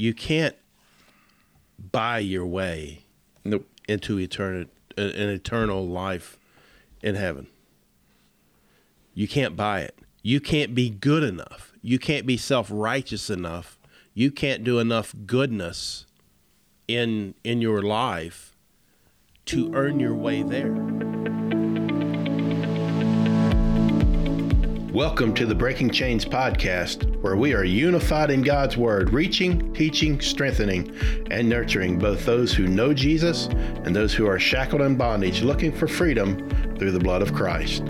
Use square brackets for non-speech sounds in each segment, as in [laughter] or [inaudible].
you can't buy your way Nope. into eternal an eternal life in heaven. You can't buy it. You can't be good enough. You can't be self-righteous enough. You can't do enough goodness in in your life to earn your way there. Welcome to the Breaking Chains podcast, where we are unified in God's Word, reaching, teaching, strengthening, and nurturing both those who know Jesus and those who are shackled in bondage, looking for freedom through the blood of Christ.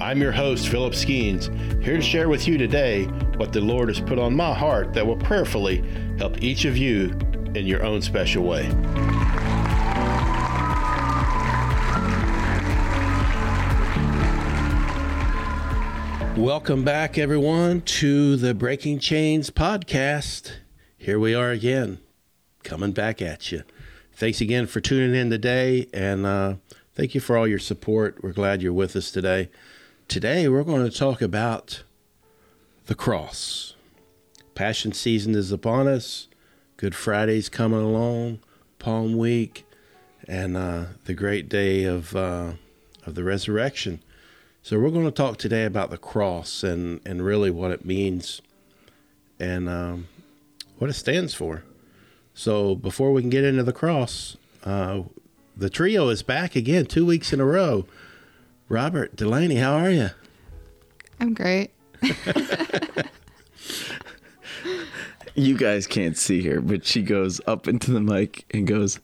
I'm your host, Phillip Skeens, here to share with you today what the Lord has put on my heart that will prayerfully help each of you in your own special way. Welcome back, everyone, to the Breaking Chains podcast. Here we are again, coming back at you. Thanks again for tuning in today, and uh, thank you for all your support. We're glad you're with us today. Today, we're going to talk about the cross. Passion season is upon us. Good Friday's coming along, Palm Week, and uh, the great day of uh, of the resurrection. So we're going to talk today about the cross and and really what it means and um, what it stands for. So before we can get into the cross, uh, the trio is back again, two weeks in a row. Robert Delaney, how are you? I'm great. [laughs] You guys can't see her, but she goes up into the mic and goes,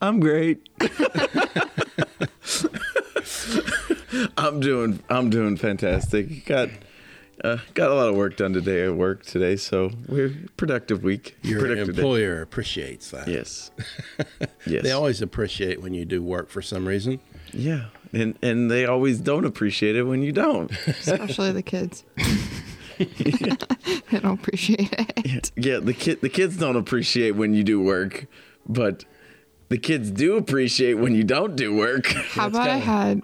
"I'm great." [laughs] [laughs] I'm doing I'm doing fantastic. Got uh, got a lot of work done today at work today, so we're productive week. Your productive day. employer appreciates that. Yes. [laughs] yes. They always appreciate when you do work for some reason. yeah. And and they always don't appreciate it when you don't. Especially the kids. [laughs] they don't appreciate it. yeah, the kid the kids don't appreciate when you do work, but the kids do appreciate when you don't do work. How about I kinda- had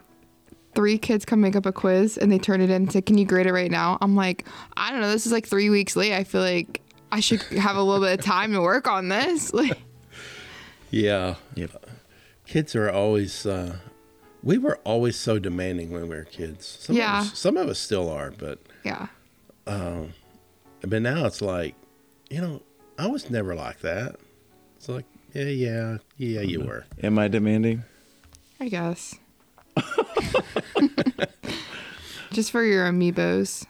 three kids come make up a quiz and they turn it in and said, Can you grade it right now? I'm like, I don't know. This is like three weeks late. I feel like I should have a little bit of time to work on this. [laughs] Like, Yeah. Yep. Kids are always. Uh, we were always so demanding when we were kids. Some Yeah. Of us, some of us still are, but yeah. Um, but now it's like, you know, I was never like that. It's like, yeah, yeah, yeah, you were. Am I demanding? I guess. [laughs] Just for your amiibos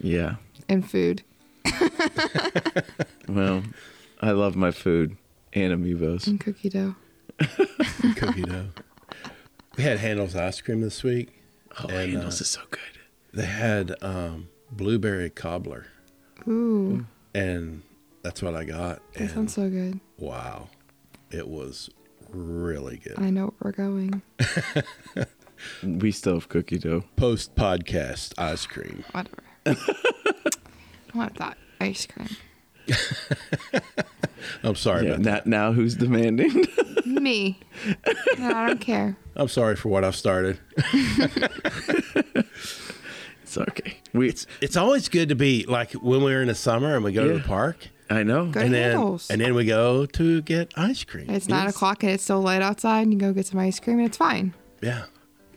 Yeah. and food. [laughs] Well, I love my food and amiibos. And cookie dough. [laughs] Cookie dough. We had Handel's ice cream this week. Oh, And, Handel's uh, is so good. They had um, blueberry cobbler, Ooh, and that's what I got. that And sounds so good. wow, it was really good. I know where we're going. [laughs] We still have cookie dough. Post podcast ice cream. Whatever. [laughs] I want that ice cream. [laughs] I'm sorry Yeah, about that. now, now who's demanding? Me. No, I don't care. I'm sorry for what I've started. it's okay. We, It's it's always good to be like when we're in the summer and we go to the park, I know. Go and then Handel's. and then we go to get ice cream. It's nine Yes. o'clock and it's still light outside, and you go get some ice cream, and it's fine. Yeah,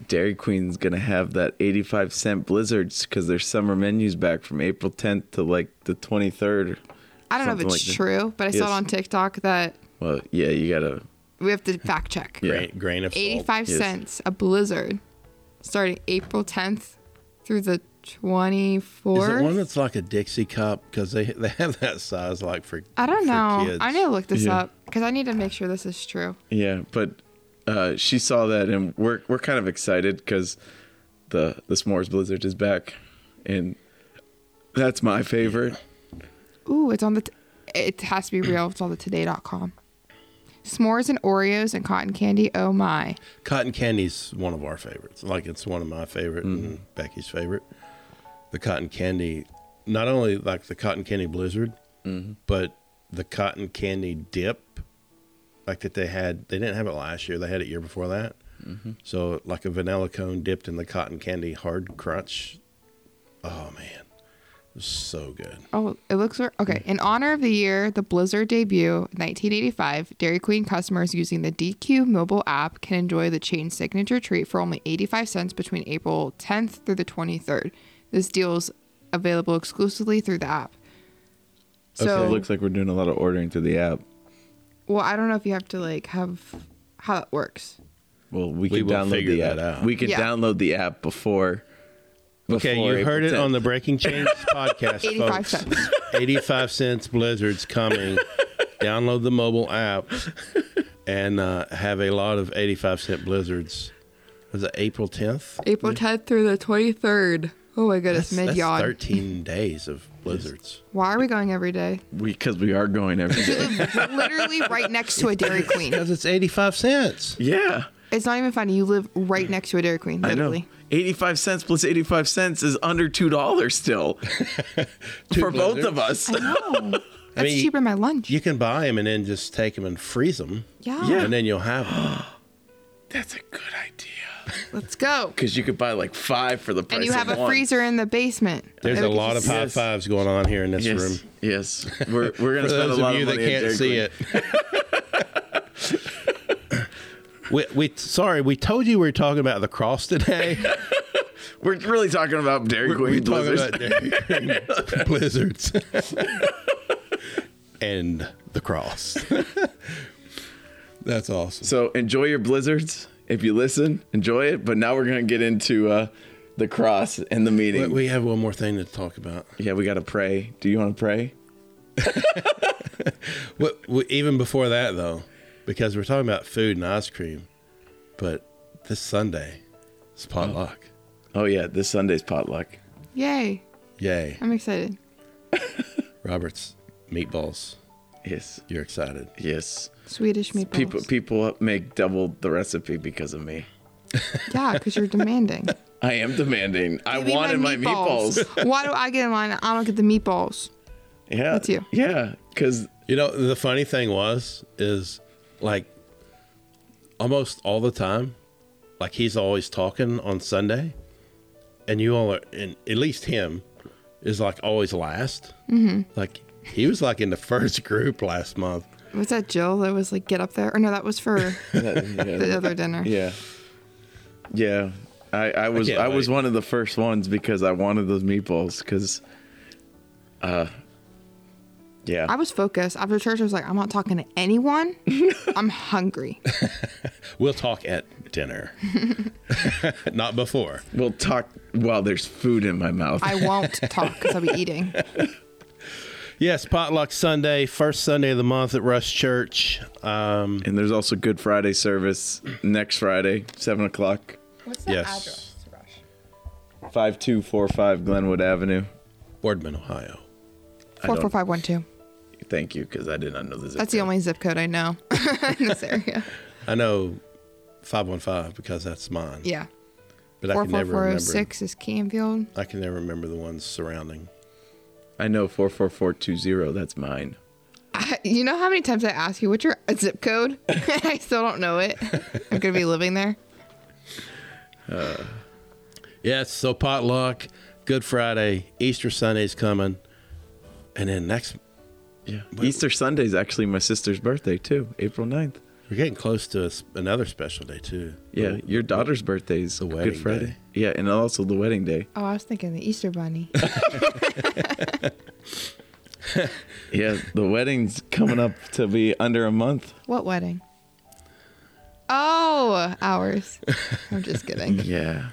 Dairy Queen's gonna have that 85 cent blizzards because their summer menus back from April 10th to like the 23rd. I don't know if it's like that. true, but I saw it on TikTok that Well, yeah, you gotta. we have to fact check. Yeah. grain, grain of salt. 85 Yes. cents a blizzard starting April 10th through the 24th. Is it one that's like a Dixie cup? Because they [laughs] they have that size like for I don't for know. kids. I need to look this Yeah. up because I need to make sure this is true. Yeah, but uh, she saw that and we're we're kind of excited because the the s'mores blizzard is back, and that's my favorite. Ooh, it's on the. T- it has to be real. It's on the today.com. S'mores and Oreos and cotton candy. Oh my. Cotton candy's one of our favorites. Like it's one of my favorite and Becky's favorite. The cotton candy, not only like the cotton candy blizzard, but the cotton candy dip, like that they had. They didn't have it last year. They had it year before that. Mm-hmm. So like a vanilla cone dipped in the cotton candy hard crunch. Oh man, was so good. Oh, it looks ver- okay. Mm. In honor of the year the Blizzard debut, 1985, Dairy Queen customers using the DQ mobile app can enjoy the chain's signature treat for only 85 cents between April 10th through the 23rd. This deal is available exclusively through the app. So, it looks like we're doing a lot of ordering through the app. Well, I don't know if you have to like have how that works. Well, we We can download the app. out. We can Yeah. download the app before. Okay, before you April heard it on the Breaking Chains [laughs] podcast, 85 folks. cents. 85 cents Blizzard's coming. Download the mobile app and uh, have a lot of 85 cent Blizzards. Was it April 10th? April 10th through the 23rd. Oh my goodness, mid that's yawn. 13 days of Blizzards. Why are we going every day? because we are going every day. We're [laughs] literally right next to a Dairy Queen. Because it's 85 cents. yeah, It's not even funny. You live right next to a Dairy Queen, I know. literally. Eighty-five cents plus eighty-five cents is under two dollars still [laughs] for both of us. I know. [laughs] That's mean, cheaper than my lunch. You can buy them and then just take them and freeze them. yeah. Yeah. And then you'll have them. [gasps] That's a good idea [laughs] Let's go. because you could buy like five for the price. Of that. And you have of a one. freezer in the basement. There's that a lot of high Yes. fives going on here in this Yes, room. yes. We're we're gonna For spend those a lot of you of that money at can't Dairy see Queen. it. [laughs] we, we sorry, we told you we were talking about the cross today. [laughs] We're really talking about Dairy We're, Queen we're Blizzards. about Dairy Queen blizzards and the cross. That's awesome. So enjoy your blizzards. If you listen, enjoy it. But now we're gonna get into uh, the cross and the meeting. We- We have one more thing to talk about. yeah, we gotta pray. Do you want to pray? [laughs] [laughs] What, what- even before that, though, because we're talking about food and ice cream, but this Sunday is potluck. Oh yeah, this Sunday's potluck. Yay. Yay. I'm excited. [laughs] Robert's meatballs. Yes, You're excited. yes. Swedish meatballs. People people make double the recipe because of me. Yeah, because you're demanding. [laughs] I am demanding. I Give me wanted my meatballs. Why do I get in line? I don't get the meatballs. yeah, That's you. Yeah, because You know, the funny thing was, is like almost all the time, like he's always talking on Sunday, and you all are, and at least him is like always last. Mm-hmm. Like he was like in the [laughs] first group last month. Was that Jill that was like, get up there? Or no, that was for [laughs] the yeah, other dinner. yeah, yeah. I, I was can't I, was one of the first ones because I wanted those meatballs because, uh, yeah. I was focused. After church, I was like, I'm not talking to anyone. [laughs] I'm hungry. [laughs] We'll talk at dinner, not before. we'll talk while there's food in my mouth. I won't talk because I'll be eating. Yes, potluck Sunday, first Sunday of the month at Rush Church. Um, and there's also Good Friday service next Friday, seven o'clock, What's the Yes. address five two four five Glenwood Avenue. Boardman, Ohio. I Four don't- four five one two. Thank you, because I did not know the zip That's the only zip code I know [laughs] in this area. I know 515 because that's mine. Yeah. But I can four never four remember. zero six is Canfield. I can never remember the ones surrounding. I know four four four two zero. That's mine. I, you know how many times I ask you what's your uh, zip code? [laughs] I still don't know it. I'm gonna be living there. Uh, yes, so potluck, Good Friday, Easter Sunday's coming, and then next Yeah. Easter Sunday is actually my sister's birthday too, April 9th. We're getting close to a s another special day too. Yeah, The- your daughter's birthday is the Good wedding Friday. day. Yeah, and also the wedding day. Oh, I was thinking the Easter Bunny. [laughs] [laughs] Yeah, the wedding's coming up to be under a month. what wedding? Oh, ours. I'm just [laughs] kidding. Yeah.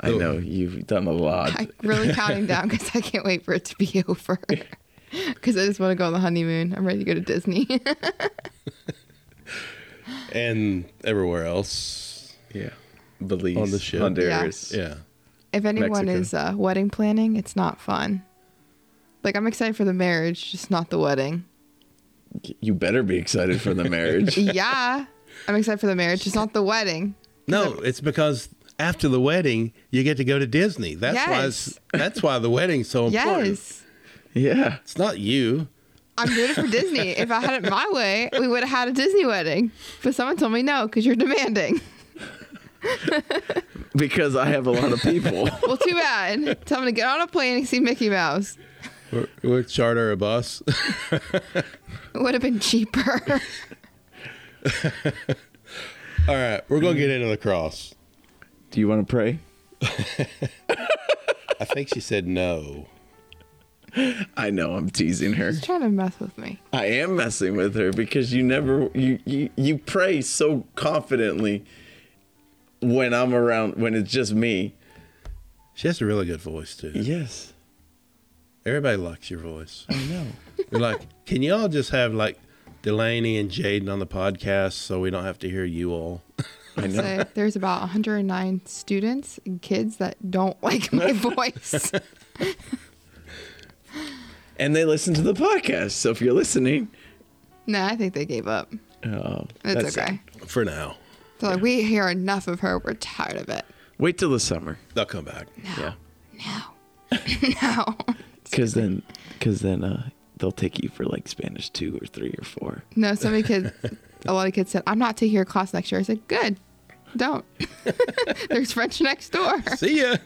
I know you've done a lot. I'm really counting down because I can't wait for it to be over. Because I just want to go on the honeymoon. I'm ready to go to Disney. And everywhere else. Yeah. Belize, On the ship. Honduras. Yeah. if anyone Mexico. is uh, wedding planning, it's not fun. Like I'm excited for the marriage, just not the wedding. You better be excited for the marriage. [laughs] yeah, I'm excited for the marriage, just not the wedding. No, it's because after the wedding you get to go to Disney. That's why it's, Yes. that's why the wedding's so [laughs] important. Yes. yeah. It's not you. I'm doing it for Disney. If I had it my way, we would have had a Disney wedding. But someone told me no because you're demanding. [laughs] because I have a lot of people. [laughs] Well, too bad. Tell them to get on a plane and see Mickey Mouse. We're, we're charter a bus. It would have been cheaper. [laughs] All right, we're gonna get into the cross. Do you want to pray? I think she said no. I know I'm teasing her. He's trying to mess with me. I am messing with her because you never you you, you pray so confidently when I'm around when it's just me. She has a really good voice too. Yes. Everybody likes your voice. I know. You're like, can y'all just have like Delaney and Jaden on the podcast so we don't have to hear you all? I know. So there's about 109 students and kids that don't like my [laughs] voice. [laughs] And they listen to the podcast. So if you're listening, no, I think they gave up. oh, It's that's okay. it. For now, They're like, we hear enough of her. We're tired of it. Wait till the summer. they'll come back. Yeah. No. [laughs] no. Cuz then cuz then uh they'll take you for like Spanish 2 or 3 or 4. No, so many kids, a lot of kids said, I'm not taking your class next year. I said, good. Don't. [laughs] There's French next door. See ya.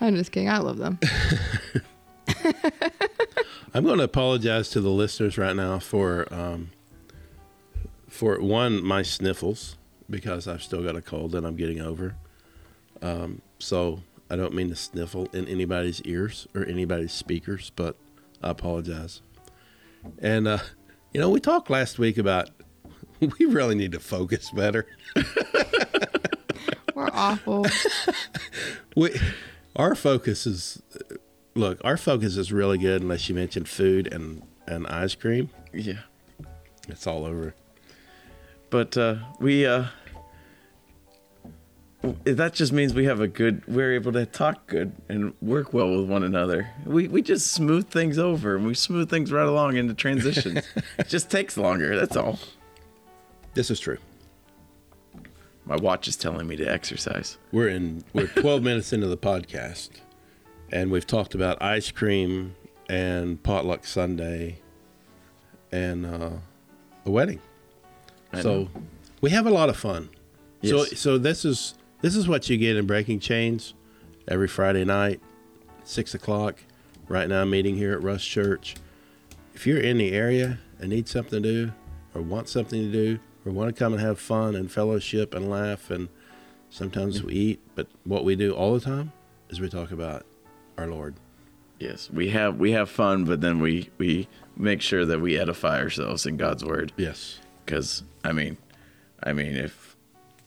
I'm just kidding. I love them. [laughs] [laughs] I'm going to apologize to the listeners right now for um, for one my sniffles because I've still got a cold that I'm getting over. Um, so I don't mean to sniffle in anybody's ears or anybody's speakers, but I apologize. And uh, you know, we talked last week about [laughs] we really need to focus better. [laughs] We're awful. We, our focus is look, our focus is really good unless you mention food and and ice cream. Yeah. It's all over. But uh, we uh, that just means we have a good. We're able to talk good and work well with one another. We we just smooth things over and we smooth things right along into transitions. [laughs] it just takes longer. That's all. This is true. My watch is telling me to exercise. We're in we're 12 minutes into the podcast and we've talked about ice cream and potluck Sunday and uh, a wedding. I so know. we have a lot of fun. So Yes. so so this is this is what you get in Breaking Chains every Friday night, six o'clock. Right now, meeting here at Rush Church. If you're in the area and need something to do, or want something to do, or want to come and have fun and fellowship and laugh, and sometimes we eat, but what we do all the time is we talk about our Lord. Yes, we have we have fun, but then we we make sure that we edify ourselves in God's word. Yes. Because I mean, I mean, if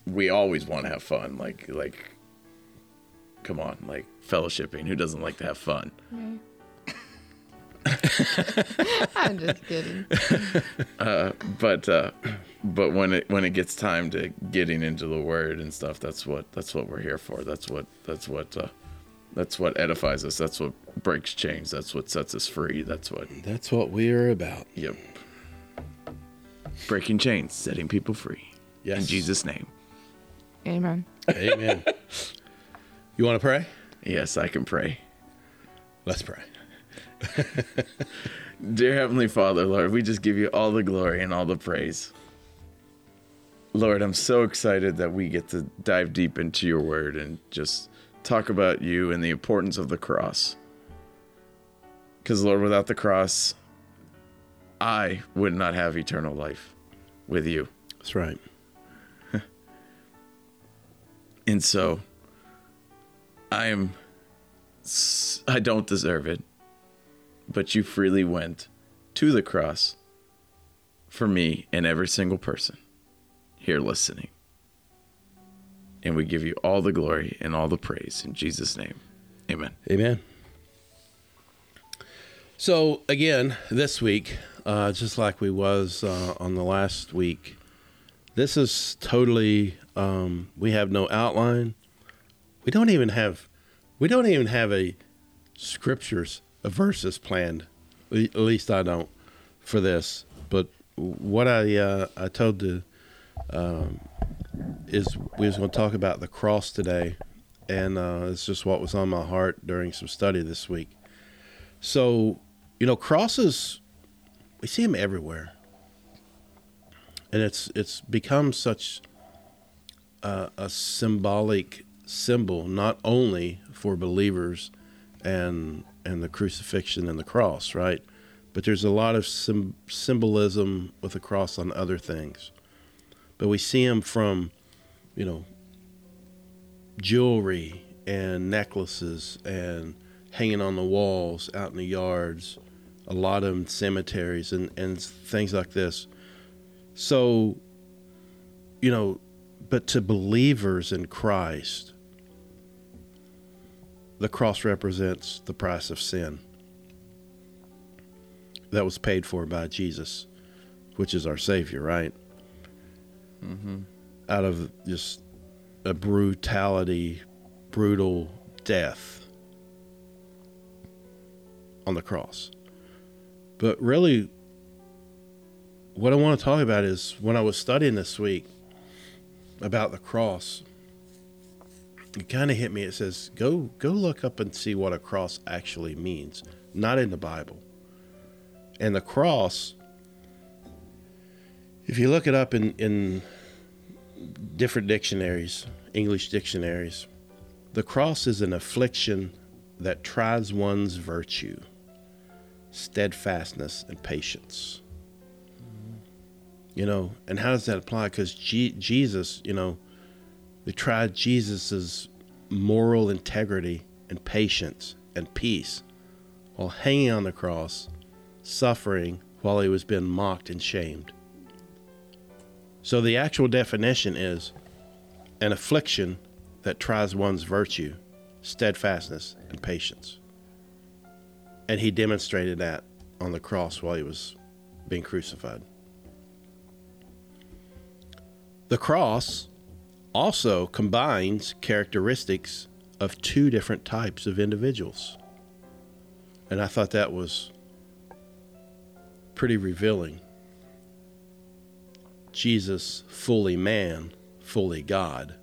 we always want to have fun, like like, come on, like fellowshipping. Who doesn't like to have fun? [laughs] I'm just kidding. [laughs] But uh, but when it when it gets time to getting into the word and stuff, that's what that's what we're here for. That's what that's what uh, that's what edifies us. That's what breaks chains. That's what sets us free. That's what That's what we are about. yep. Breaking chains, setting people free. Yes. In Jesus' name. Amen. Amen. you want to pray? Yes, I can pray. Let's pray. [laughs] Dear Heavenly Father, Lord, we just give you all the glory and all the praise. Lord, I'm so excited that we get to dive deep into your word and just talk about you and the importance of the cross. Because, Lord, without the cross, I would not have eternal life with you. That's right. [laughs] And so, I am, I don't deserve it, but you freely went to the cross for me and every single person here listening. And we give you all the glory and all the praise in Jesus' name. Amen. Amen. So again, this week, uh, just like we was uh, on the last week, this is totally. Um, we have no outline. We don't even have. We don't even have a scriptures, a verses planned. At least I don't for this. But what I uh, I told the um, is we was going to talk about the cross today, and uh, it's just what was on my heart during some study this week. So, you know, crosses we see them everywhere, and it's it's become such a, a symbolic symbol not only for believers and and the crucifixion and the cross, right? But there's a lot of sim- symbolism with the cross on other things. But we see them from, you know, jewelry and necklaces and hanging on the walls out in the yards, a lot of them cemeteries and, and things like this. So, you know, but to believers in Christ, the cross represents the price of sin that was paid for by Jesus, which is our Savior, right? Mm-hmm. Out of just a brutality, brutal death on the cross. But really, what I want to talk about is when I was studying this week about the cross, it kind of hit me. It says, "Go, go look up and see what a cross actually means." Not in the Bible. And the cross, if you look it up in in different dictionaries, English dictionaries, the cross is an affliction that tries one's virtue, steadfastness, and patience. You know, and how does that apply? Because G- Jesus, you know, they tried Jesus's moral integrity and patience and peace while hanging on the cross, suffering while he was being mocked and shamed. So the actual definition is an affliction that tries one's virtue, steadfastness, and patience. And he demonstrated that on the cross while he was being crucified. The cross also combines characteristics of two different types of individuals. And I thought that was pretty revealing. Jesus, fully man, fully God.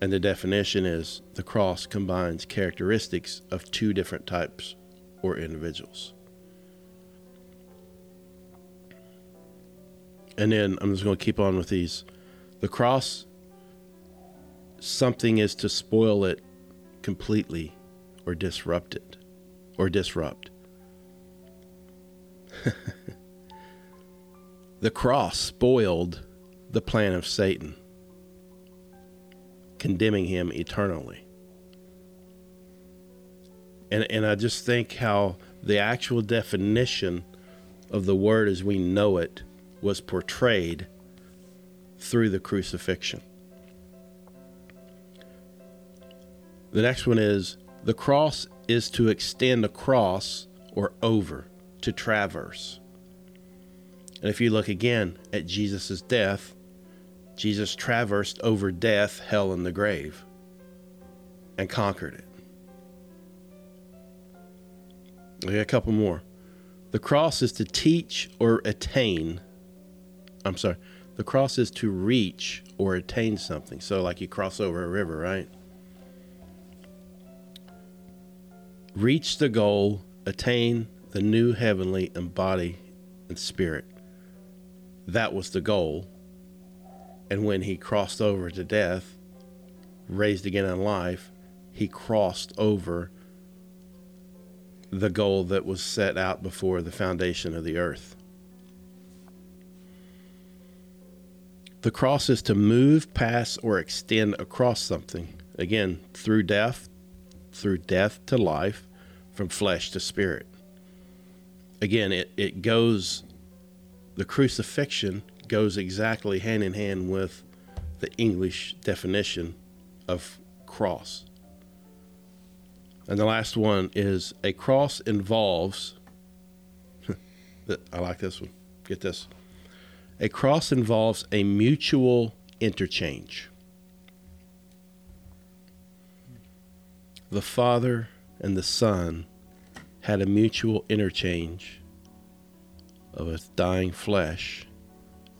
And the definition is the cross combines characteristics of two different types or individuals. And then I'm just going to keep on with these. The cross, something is to spoil it completely or disrupt it or disrupt. [laughs] the cross spoiled the plan of Satan, condemning him eternally. And, and I just think how the actual definition of the word as we know it was portrayed through the crucifixion. The next one is the cross is to extend across or over, to traverse. And if you look again at Jesus' death, Jesus traversed over death, hell, and the grave and conquered it. Okay, a couple more. The cross is to teach or attain. I'm sorry. The cross is to reach or attain something. So, like you cross over a river, right? Reach the goal, attain the new heavenly and body and spirit. That was the goal. And when he crossed over to death, raised again in life, he crossed over the goal that was set out before the foundation of the earth. The cross is to move, pass, or extend across something. Again, through death, through death to life, from flesh to spirit. Again, it, it goes, the crucifixion goes exactly hand in hand with the English definition of cross. And the last one is a cross involves, [laughs] I like this one. Get this. A cross involves a mutual interchange. The Father and the Son had a mutual interchange of a dying flesh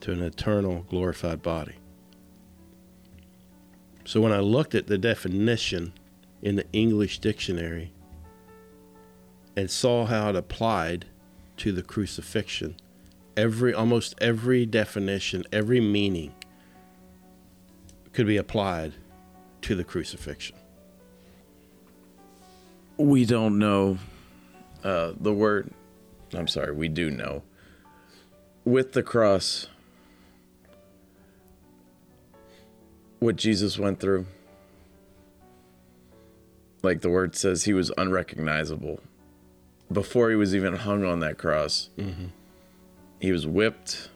to an eternal glorified body. So when I looked at the definition in the English dictionary and saw how it applied to the crucifixion, every almost every definition, every meaning could be applied to the crucifixion? We don't know uh, the word. I'm sorry, we do know. With the cross, what Jesus went through, like the word says, he was unrecognizable. Before he was even hung on that cross, mm-hmm. he was whipped,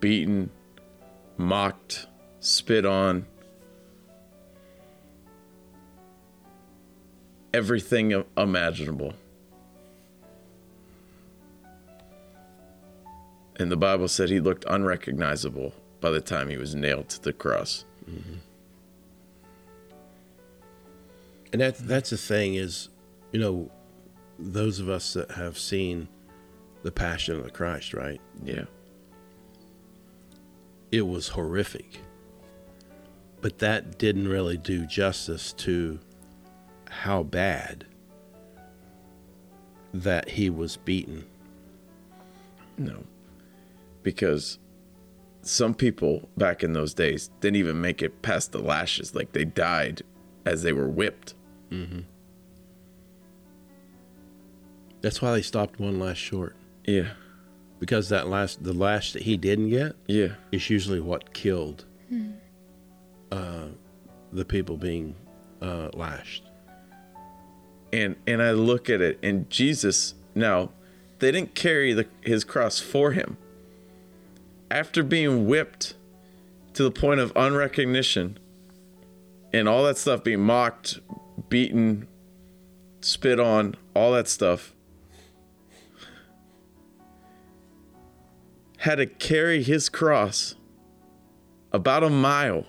beaten, mocked, spit on. Everything imaginable. And the Bible said he looked unrecognizable by the time he was nailed to the cross. Mm-hmm. And that that's the thing is, you know, those of us that have seen the Passion of the Christ, right? Yeah. It was horrific. But that didn't really do justice to how bad that he was beaten. No. Because some people back in those days didn't even make it past the lashes. Like they died as they were whipped. That's why they stopped one lash short. Yeah. Because that last the lash that he didn't get Yeah. is usually what killed uh, the people being uh, lashed. And and I look at it and Jesus now they didn't carry the, his cross for him. After being whipped to the point of unrecognition and all that stuff being mocked, beaten, spit on, all that stuff. Had to carry his cross about a mile.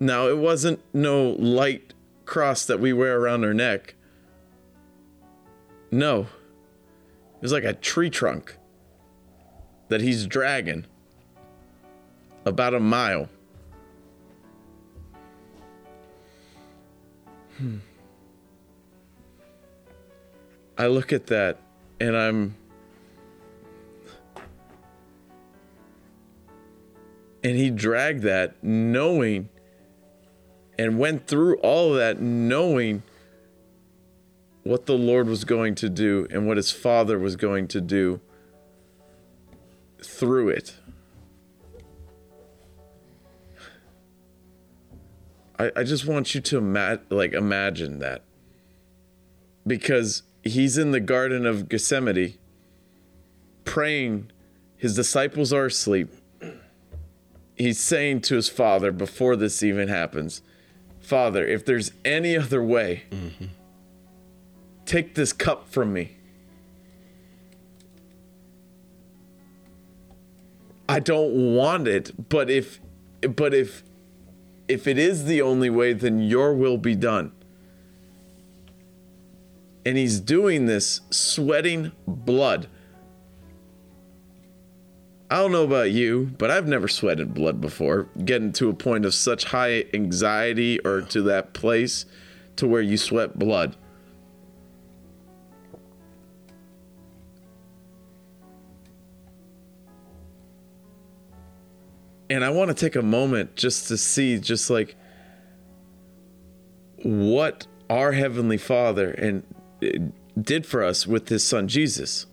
Now, it wasn't no light cross that we wear around our neck. No. It was like a tree trunk that he's dragging about a mile. Hmm. I look at that and I'm and he dragged that knowing and went through all of that knowing what the Lord was going to do and what his father was going to do through it. I, I just want you to ima- like imagine that. Because he's in the Garden of Gethsemane praying, his disciples are asleep. He's saying to his father before this even happens, Father, if there's any other way, mm-hmm. take this cup from me. I don't want it, but if but if if it is the only way, then your will be done. And he's doing this sweating blood. I don't know about you, but I've never sweated blood before. Getting to a point of such high anxiety or to that place to where you sweat blood. And I want to take a moment just to see just like what our heavenly Father and uh, did for us with his son Jesus.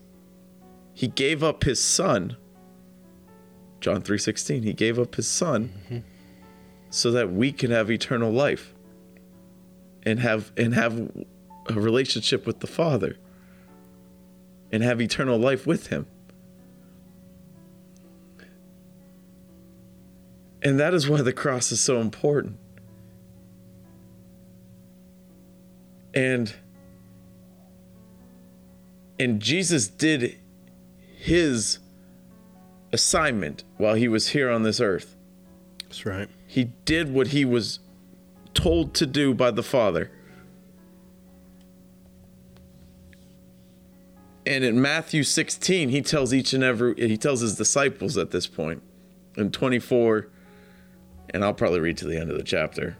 He gave up his son. John 3:16. He gave up his son so that we can have eternal life and have and have a relationship with the Father and have eternal life with him. And that is why the cross is so important. And and Jesus did his assignment while he was here on this earth. That's right. He did what he was told to do by the Father. And in Matthew 16, he tells each and every he tells his disciples at this point in 24 and I'll probably read to the end of the chapter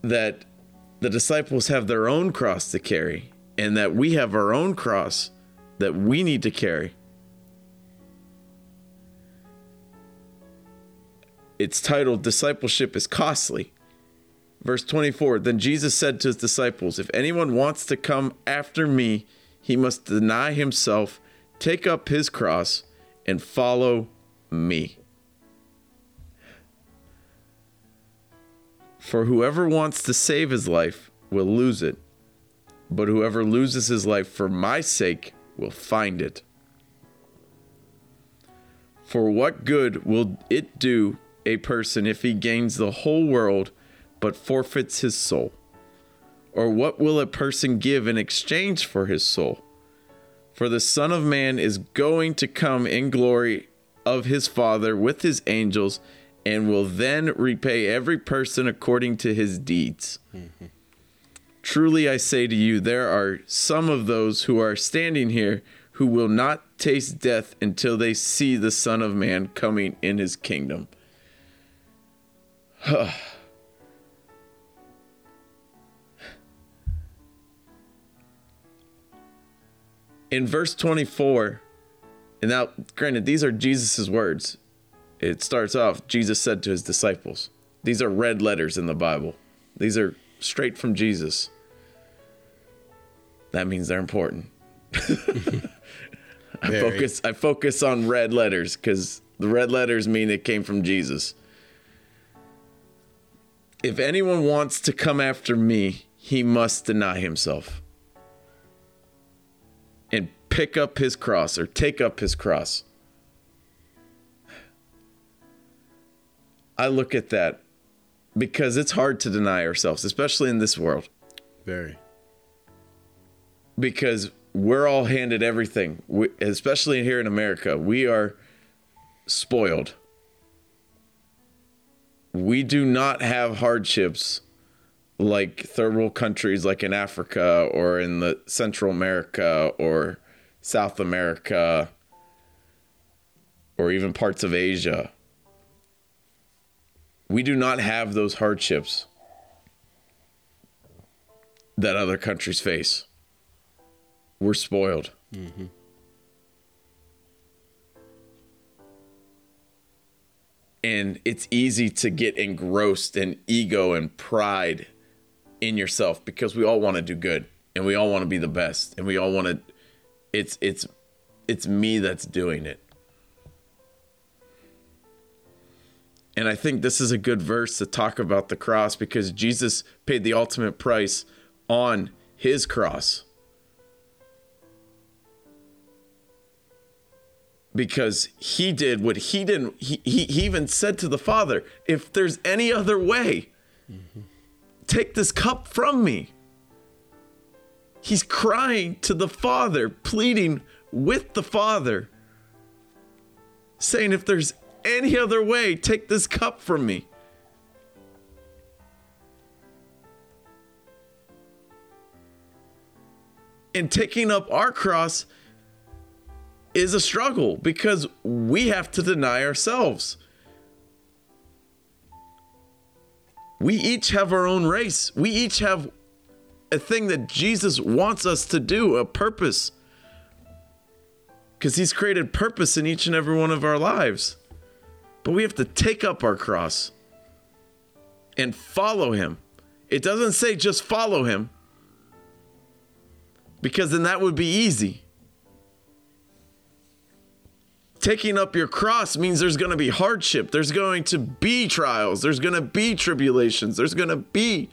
that the disciples have their own cross to carry and that we have our own cross that we need to carry. it's titled Discipleship is Costly. Verse 24 Then Jesus said to his disciples, If anyone wants to come after me, he must deny himself, take up his cross, and follow me. For whoever wants to save his life will lose it, but whoever loses his life for my sake will find it. For what good will it do a person if he gains the whole world but forfeits his soul? Or what will a person give in exchange for his soul? For the Son of Man is going to come in glory of his Father with his angels and will then repay every person according to his deeds. Mm-hmm. Truly I say to you, there are some of those who are standing here who will not taste death until they see the Son of Man coming in his kingdom. [sighs] in verse 24, and now, granted, these are Jesus' words. It starts off, Jesus said to his disciples. These are red letters in the Bible. These are straight from Jesus. That means they're important. [laughs] I focus I focus on red letters because the red letters mean it came from Jesus. If anyone wants to come after me, he must deny himself and pick up his cross or take up his cross. I look at that because it's hard to deny ourselves, especially in this world. Very. Because we're all handed everything, we, especially here in America. We are spoiled. We do not have hardships like third world countries like in Africa or in the Central America or South America or even parts of Asia. We do not have those hardships that other countries face. We're spoiled. Mm-hmm. And it's easy to get engrossed in ego and pride in yourself because we all want to do good and we all want to be the best and we all want to it's it's it's me that's doing it and i think this is a good verse to talk about the cross because jesus paid the ultimate price on his cross because he did what he didn't he, he, he even said to the father if there's any other way mm-hmm Take this cup from me. He's crying to the Father, pleading with the Father, saying, If there's any other way, take this cup from me. And taking up our cross is a struggle because we have to deny ourselves. We each have our own race. We each have a thing that Jesus wants us to do, a purpose. Because he's created purpose in each and every one of our lives. But we have to take up our cross and follow him. It doesn't say just follow him, because then that would be easy taking up your cross means there's going to be hardship, there's going to be trials, there's going to be tribulations, there's going to be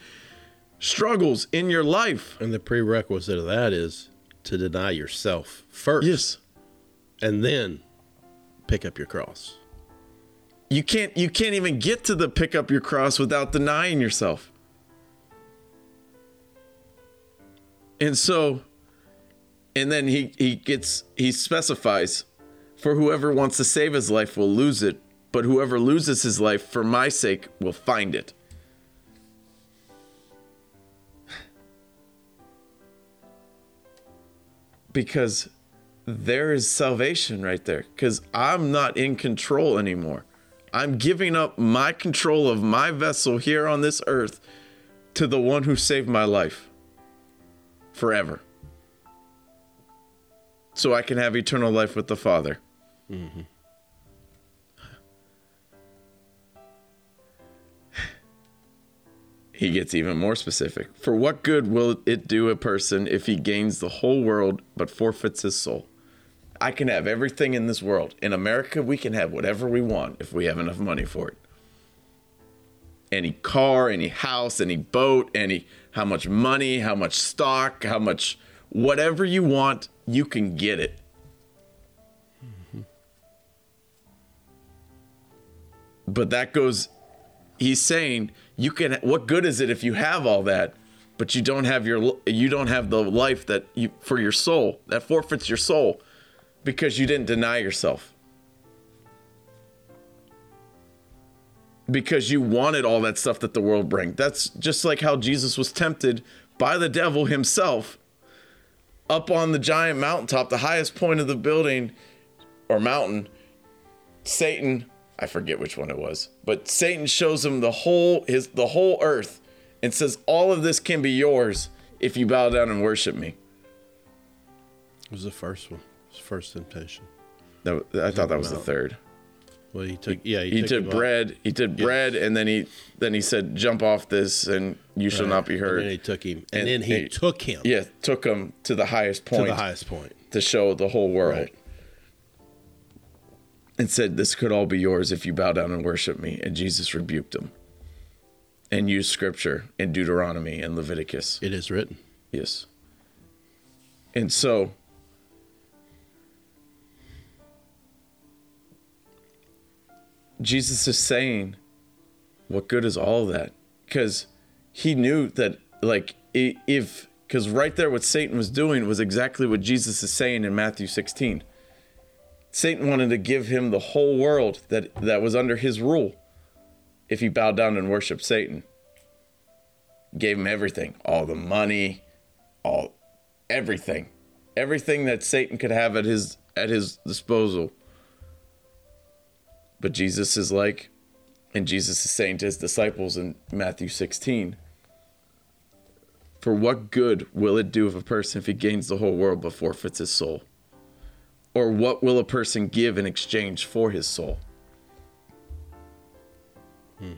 struggles in your life. And the prerequisite of that is to deny yourself first. Yes. And then pick up your cross. You can't you can't even get to the pick up your cross without denying yourself. And so and then he he gets he specifies for whoever wants to save his life will lose it, but whoever loses his life for my sake will find it. Because there is salvation right there. Because I'm not in control anymore. I'm giving up my control of my vessel here on this earth to the one who saved my life forever. So I can have eternal life with the Father. Mm-hmm. he gets even more specific. For what good will it do a person if he gains the whole world but forfeits his soul? I can have everything in this world. In America, we can have whatever we want if we have enough money for it. Any car, any house, any boat, any how much money, how much stock, how much whatever you want, you can get it. But that goes he's saying you can what good is it if you have all that but you don't have your you don't have the life that you for your soul that forfeits your soul because you didn't deny yourself because you wanted all that stuff that the world brings that's just like how Jesus was tempted by the devil himself up on the giant mountaintop the highest point of the building or mountain Satan I forget which one it was, but Satan shows him the whole his the whole earth and says all of this can be yours if you bow down and worship me. It was the first one. First temptation. That, I thought that was the third. Well, he took yeah He, took did him up. bread. He did bread, and then he then he said, "Jump off this, and you shall not be And hurt." then he took him, and, And then he he- took him yeah, took him to the highest point. to the highest point. to show the whole world. Right. and said, This could all be yours if you bow down and worship me. And Jesus rebuked him and used scripture in Deuteronomy and Leviticus. It is written. Yes. And so, Jesus is saying, What good is all that? Because he knew that, like, if, because right there, what Satan was doing was exactly what Jesus is saying in Matthew 16. Satan wanted to give him the whole world that, that was under his rule if he bowed down and worshiped Satan. Gave him everything, all the money, all everything everything that satan could have at his at his disposal but jesus is like and jesus is saying to his disciples in matthew 16 for what good will it do if a person if he gains the whole world but forfeits his soul? Or what will a person give in exchange for his soul? [laughs] I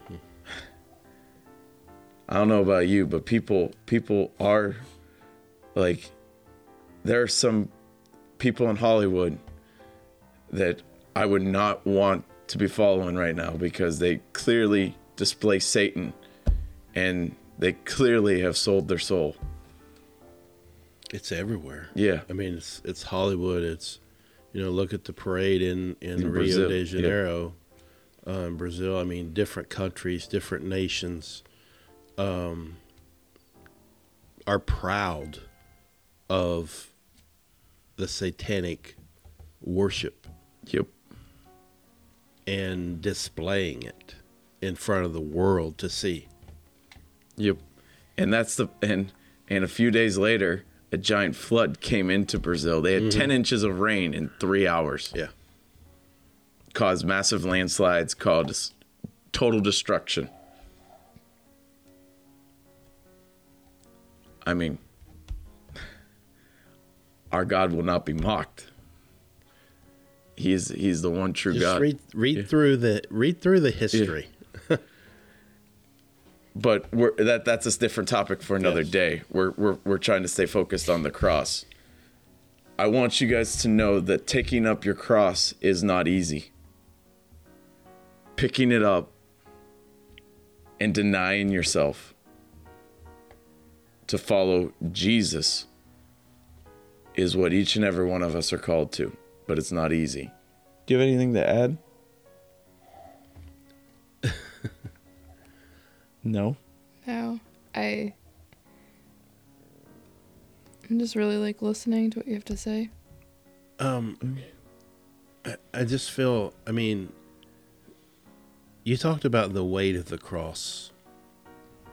don't know about you but people people are like there are some people in Hollywood that I would not want to be following right now because they clearly display Satan and they clearly have sold their soul. It's everywhere. Yeah. I mean, it's it's Hollywood. It's you know, look at the parade in in, In Rio de yeah. Janeiro, um, Brazil. I mean, different countries, different nations, um, are proud of the satanic worship Yep. And displaying it in front of the world to see. Yep. And that's the and and a few days later, a giant flood came into Brazil. They had 10 mm-hmm. inches of rain in 3 hours. Yeah. Caused massive landslides, caused total destruction. I mean, [laughs] our God will not be mocked. He's he's the one true Just God. read read through the read through the history. [laughs] but we're that that's a different topic for another Yes. day. We're we're we're trying to stay focused on the cross. I want you guys to know that taking up your cross is not easy. Picking it up and denying yourself to follow Jesus is what each and every one of us are called to, but it's not easy. Do you have anything to add? [laughs] no. No, I. I'm just really like listening to what you have to say. Um, I, I just feel. I mean, you talked about the weight of the cross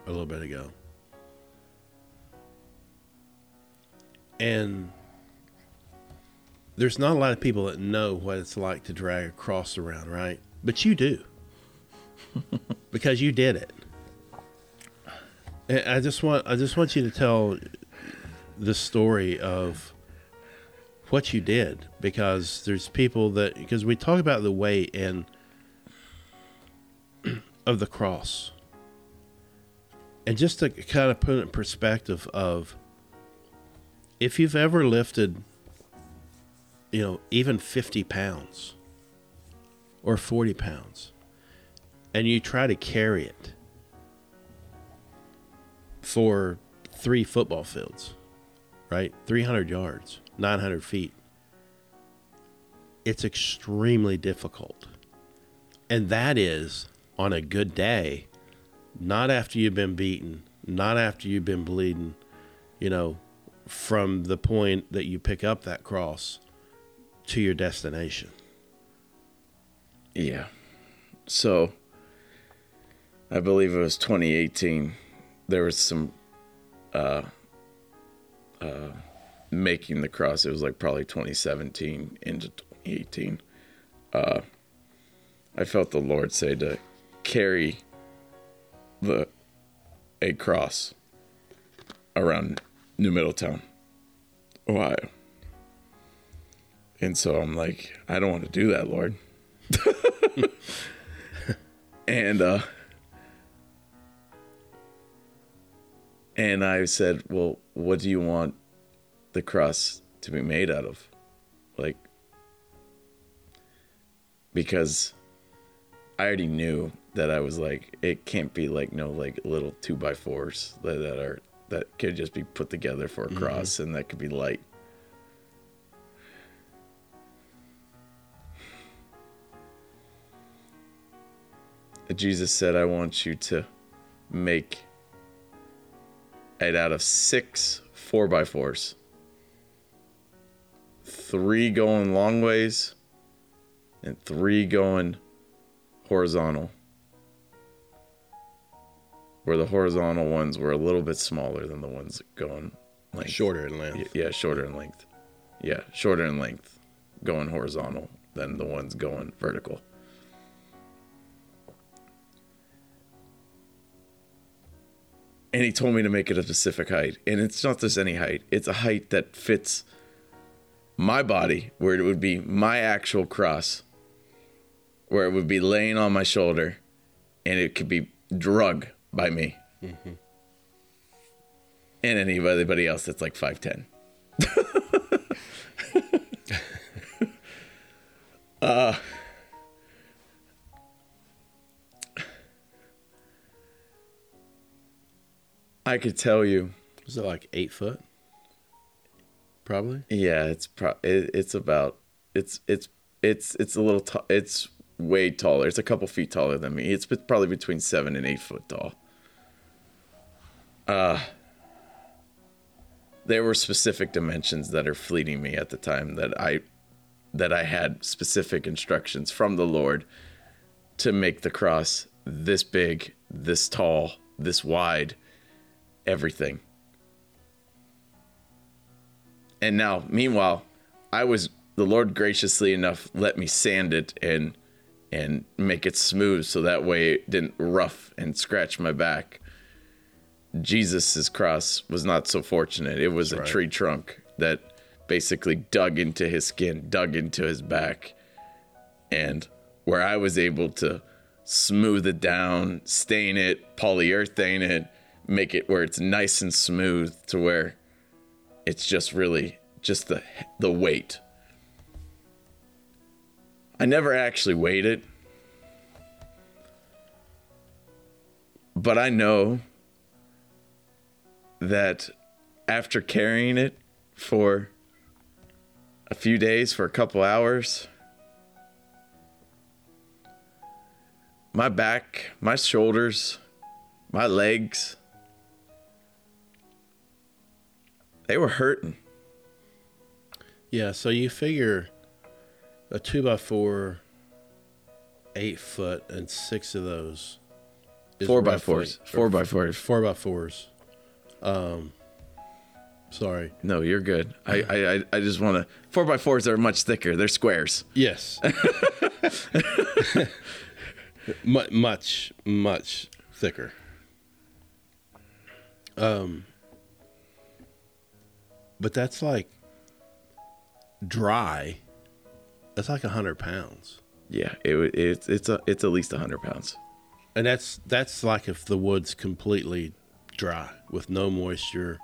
a little bit ago, and there's not a lot of people that know what it's like to drag a cross around, right? But you do, [laughs] because you did it. And I just want. I just want you to tell the story of what you did because there's people that because we talk about the weight [clears throat] and of the cross and just to kind of put it in perspective of if you've ever lifted, you know, even 50 pounds or 40 pounds, and you try to carry it for three football fields, right? 300 yards, 900 feet. It's extremely difficult. And that is on a good day, not after you've been beaten, not after you've been bleeding, you know, from the point that you pick up that cross to your destination. Yeah. So I believe it was 2018. There was some uh uh making the cross. It was like probably 2017 into 2018. Uh I felt the Lord say to carry the a cross around New Middletown, Ohio. And so I'm like, I don't want to do that, Lord. [laughs] and uh and I said, "Well, what do you want the cross to be made out of?" Like because I already knew that I was like, it can't be like no like little two by fours that, that are that could just be put together for a cross and that could be light. Jesus said, I want you to make it out of six four by fours. Three going long ways and three going horizontal. Where the horizontal ones were a little bit smaller than the ones going length. Shorter in length. Yeah, shorter in length. Yeah, shorter in length going horizontal than the ones going vertical. And he told me to make it a specific height. And it's not just any height, it's a height that fits my body, where it would be my actual cross, where it would be laying on my shoulder and it could be drug by me. Mm-hmm. And anybody else that's like 5'10. [laughs] [laughs] I could tell you, Is it like eight foot? Probably. yeah, it's pro- it, it's about it's it's it's it's a little t- it's way taller. It's a couple feet taller than me. It's probably between seven and eight foot tall. Uh, there were specific dimensions that are fleeting me at the time that I that I had specific instructions from the Lord to make the cross this big, this tall, this wide, everything. And now, meanwhile, I was the Lord graciously enough let me sand it and and make it smooth so that way it didn't rough and scratch my back. Jesus's cross was not so fortunate. It was a right. tree trunk that basically dug into his skin, dug into his back. And where I was able to smooth it down, stain it, polyurethane it, make it where it's nice and smooth to where it's just really just the the weight. I never actually weighed it. But I know that after carrying it for a few days, for a couple hours, my back, my shoulders, my legs, they were hurting. Yeah, so you figure a two by four, eight foot, and six of those. is Four by fours. Four by fours. Four by fours. Um, sorry. No, you're good. I I I- just want to. Four by fours are much thicker. They're squares. Yes. [laughs] Mu- much, much thicker. Um, but that's like dry. That's like a hundred pounds, Yeah, it it's it's a it's at least hundred pounds. and that's that's like if the wood's completely dry with no moisture,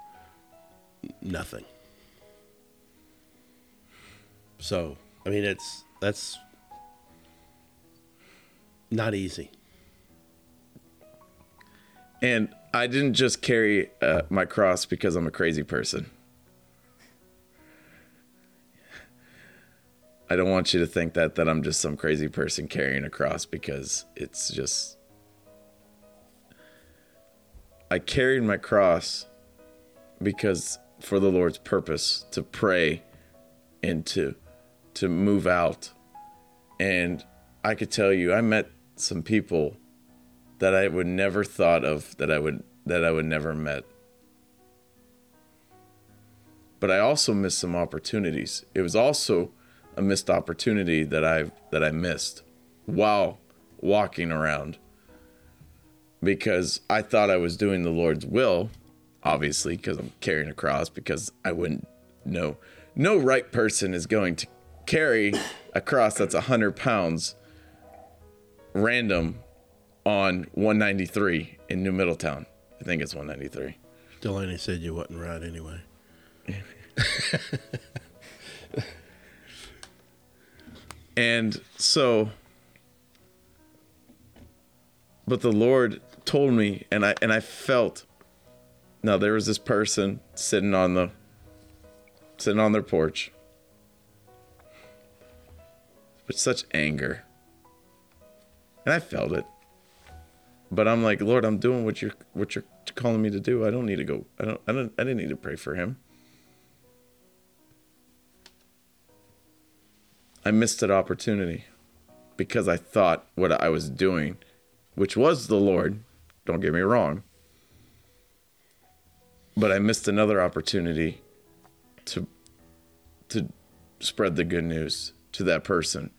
nothing. So, I mean, it's that's not easy. And I didn't just carry uh, my cross because I'm a crazy person. I don't want you to think that that I'm just some crazy person carrying a cross because it's just I carried my cross because for the Lord's purpose to pray and to to move out. And I could tell you I met some people that I would never thought of that I would that I would never met. But I also missed some opportunities. It was also a missed opportunity that I that I missed while walking around because I thought I was doing the Lord's will, obviously because I'm carrying a cross because I wouldn't know no right person is going to carry a cross that's 100 pounds random on 193 in New Middletown. I think it's 193. Delaney said you wasn't right anyway. [laughs] And so but the Lord told me and I and I felt now there was this person sitting on the sitting on their porch with such anger. And I felt it. But I'm like, Lord, I'm doing what you're what you're calling me to do. I don't need to go. I don't I don't I didn't need to pray for him. I missed that opportunity because I thought what I was doing, which was the Lord, don't get me wrong. But I missed another opportunity to to spread the good news to that person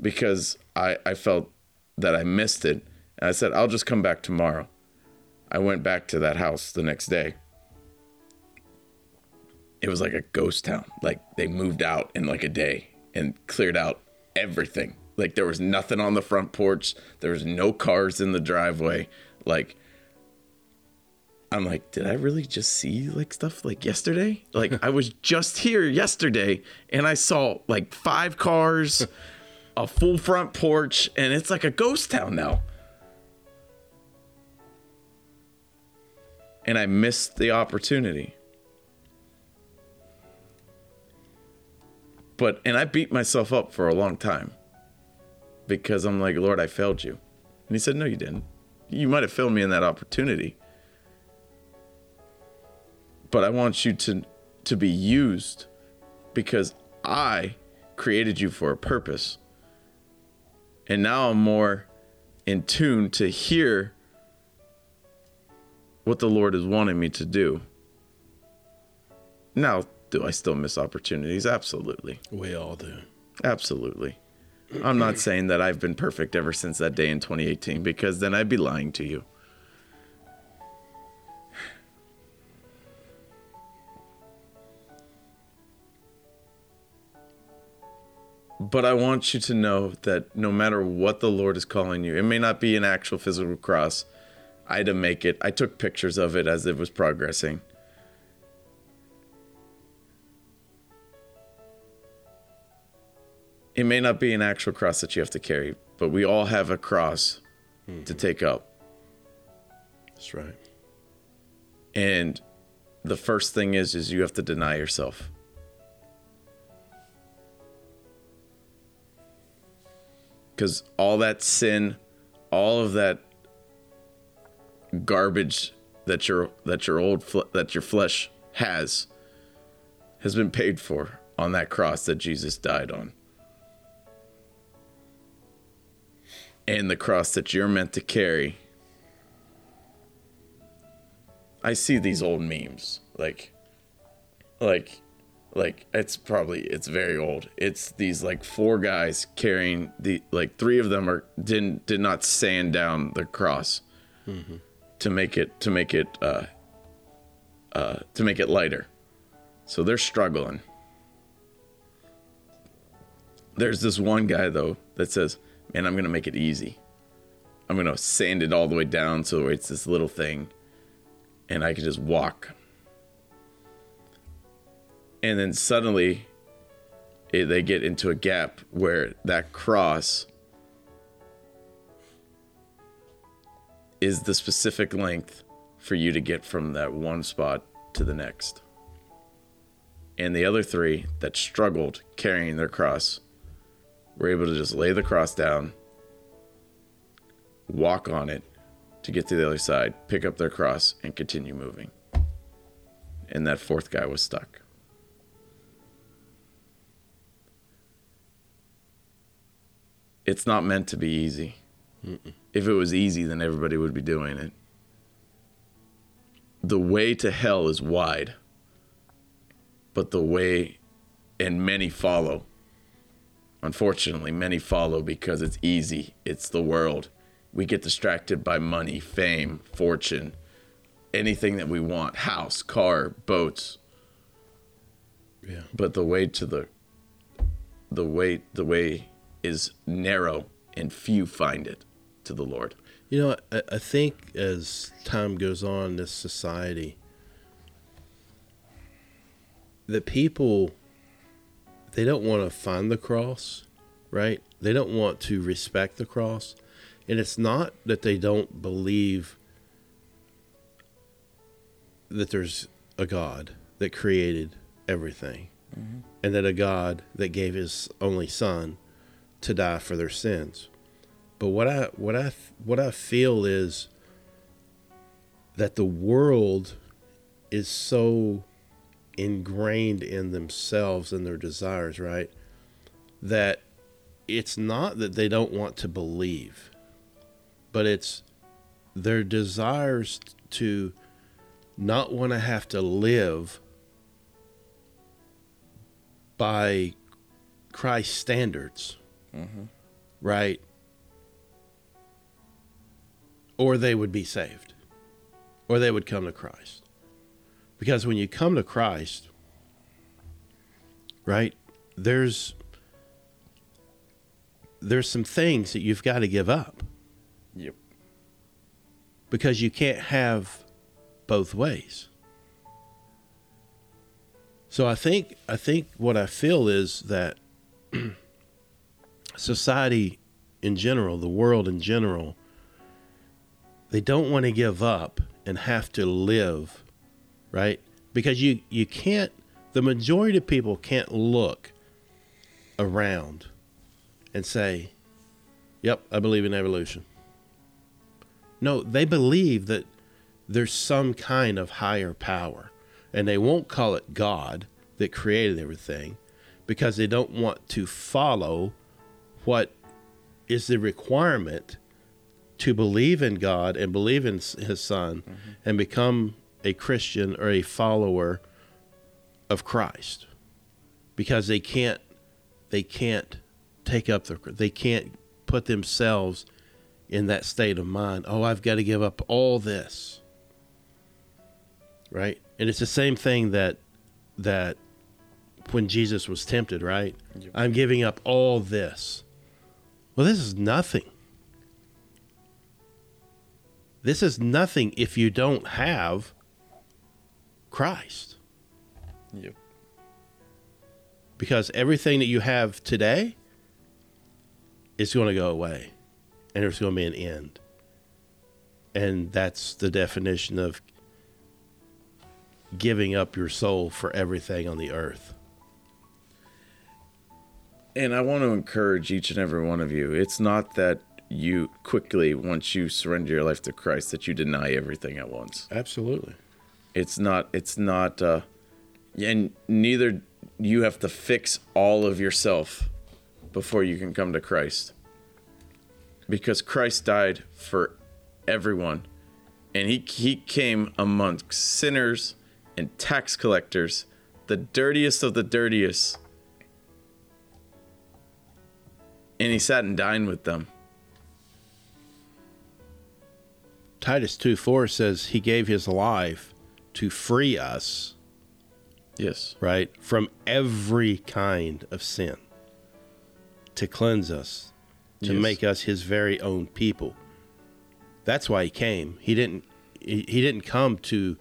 because I, I felt that I missed it. And I said, I'll just come back tomorrow. I went back to that house the next day. It was like a ghost town. Like they moved out in like a day and cleared out everything. Like there was nothing on the front porch. There was no cars in the driveway. Like I'm like, did I really just see like stuff like yesterday? Like I was [laughs] just here yesterday and I saw like five cars, a full front porch, and it's like a ghost town now. And I missed the opportunity. But and I beat myself up for a long time because I'm like, Lord, I failed you. And he said, No, you didn't. You might have failed me in that opportunity but I want you to to be used because I created you for a purpose. And now I'm more in tune to hear what the Lord is wanting me to do. Now, do I still miss opportunities? Absolutely. We all do. Absolutely. I'm not [clears throat] saying that I've been perfect ever since that day in 2018 because then I'd be lying to you. But I want you to know that no matter what the Lord is calling you, it may not be an actual physical cross. I had to make it. I took pictures of it as it was progressing. It may not be an actual cross that you have to carry, but we all have a cross mm-hmm. to take up. That's right. And the first thing is is you have to deny yourself. because all that sin, all of that garbage that your that your old that your flesh has has been paid for on that cross that Jesus died on. And the cross that you're meant to carry. I see these old memes like like like it's probably it's very old it's these like four guys carrying the like three of them are didn't did not sand down the cross mm-hmm. to make it to make it uh uh to make it lighter so they're struggling there's this one guy though that says man i'm gonna make it easy i'm gonna sand it all the way down so it's this little thing and I can just walk. And then suddenly it, they get into a gap where that cross is the specific length for you to get from that one spot to the next. And the other three that struggled carrying their cross were able to just lay the cross down, walk on it to get to the other side, pick up their cross, and continue moving. And that fourth guy was stuck. It's not meant to be easy. Mm-mm. If it was easy, then everybody would be doing it. The way to hell is wide, but the way, and many follow. Unfortunately, many follow because it's easy, it's the world. We get distracted by money, fame, fortune, anything that we want house, car, boats. Yeah. But the way to the the way the way is narrow and few find it to the Lord. You know, I, I think as time goes on in this society, the people they don't want to find the cross, right? They don't want to respect the cross. And it's not that they don't believe that there's a God that created everything mm-hmm. and that a God that gave his only son to die for their sins. But what I what I what I feel is that the world is so ingrained in themselves and their desires, right? That it's not that they don't want to believe, but it's their desires to not want to have to live by Christ's standards, mm-hmm. right? Or they would be saved, or they would come to Christ. Because when you come to Christ, right, there's there's some things that you've got to give up. Yep. Because you can't have both ways. So I think I think what I feel is that [clears throat] society in general, the world in general, they don't want to give up and have to live, right? Because you you can't the majority of people can't look around and say, "Yep, I believe in evolution." No, they believe that there's some kind of higher power, and they won't call it God that created everything because they don't want to follow what is the requirement to believe in God and believe in his son mm-hmm. and become a Christian or a follower of Christ. Because they can't they can't take up the they can't put themselves in that state of mind. Oh I've got to give up all this. Right? And it's the same thing that that when Jesus was tempted right? Yep. I'm giving up all this. Well this is nothing. This is nothing if you don't have Christ. Yep. Because everything that you have today is going to go away and there's going to be an end. And that's the definition of giving up your soul for everything on the earth. And I want to encourage each and every one of you. It's not that you quickly, once you surrender your life to Christ, that you deny everything at once. Absolutely. It's not. It's not. Uh, and neither you have to fix all of yourself before you can come to Christ, because Christ died for everyone, and he he came amongst sinners and tax collectors, the dirtiest of the dirtiest, and he sat and dined with them. Titus 2 4 says he gave his life to free us. Yes. Right? From every kind of sin, to cleanse us, to yes. make us his very own people. That's why he came. He didn't he, he didn't come to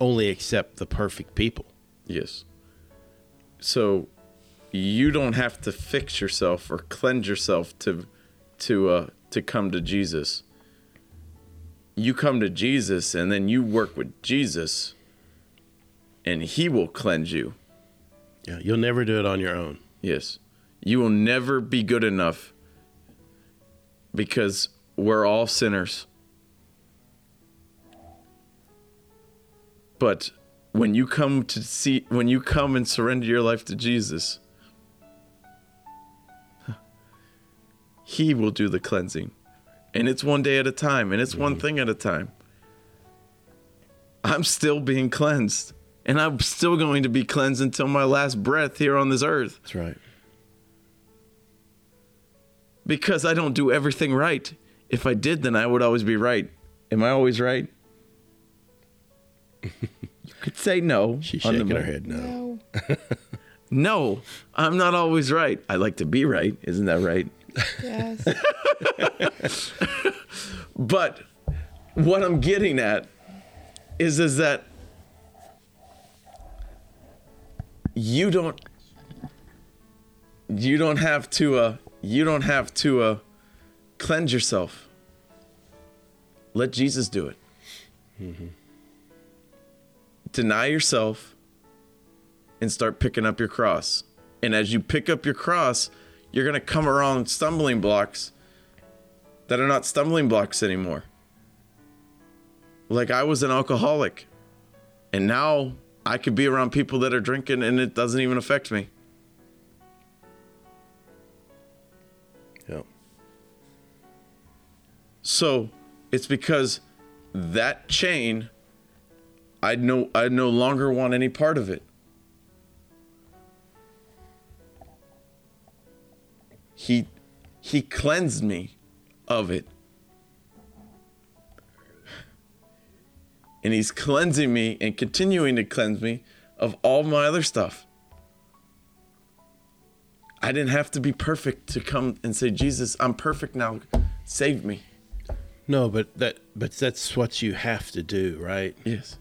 only accept the perfect people. Yes. So you don't have to fix yourself or cleanse yourself to to uh to come to Jesus. You come to Jesus and then you work with Jesus and he will cleanse you. Yeah, you'll never do it on your own. Yes. You will never be good enough because we're all sinners. But when you come to see when you come and surrender your life to Jesus, [laughs] he will do the cleansing. And it's one day at a time, and it's one mm-hmm. thing at a time. I'm still being cleansed, and I'm still going to be cleansed until my last breath here on this earth That's right. because I don't do everything right. If I did, then I would always be right. Am I always right? [laughs] you could say no. She's on the shaking her head no. No. [laughs] No, I'm not always right. I like to be right. Isn't that right? Yes. [laughs] But what I'm getting at is is that you don't you don't have to uh you don't have to uh cleanse yourself. Let Jesus do it. Deny yourself and start picking up your cross. And as you pick up your cross, you're going to come around stumbling blocks that are not stumbling blocks anymore. Like I was an alcoholic, and now I could be around people that are drinking and it doesn't even affect me. Yeah. So it's because that chain, I no I no longer want any part of it. He he cleansed me of it. And he's cleansing me and continuing to cleanse me of all my other stuff. I didn't have to be perfect to come and say, Jesus, I'm perfect now. Save me. No, but that but that's what you have to do, right? Yes.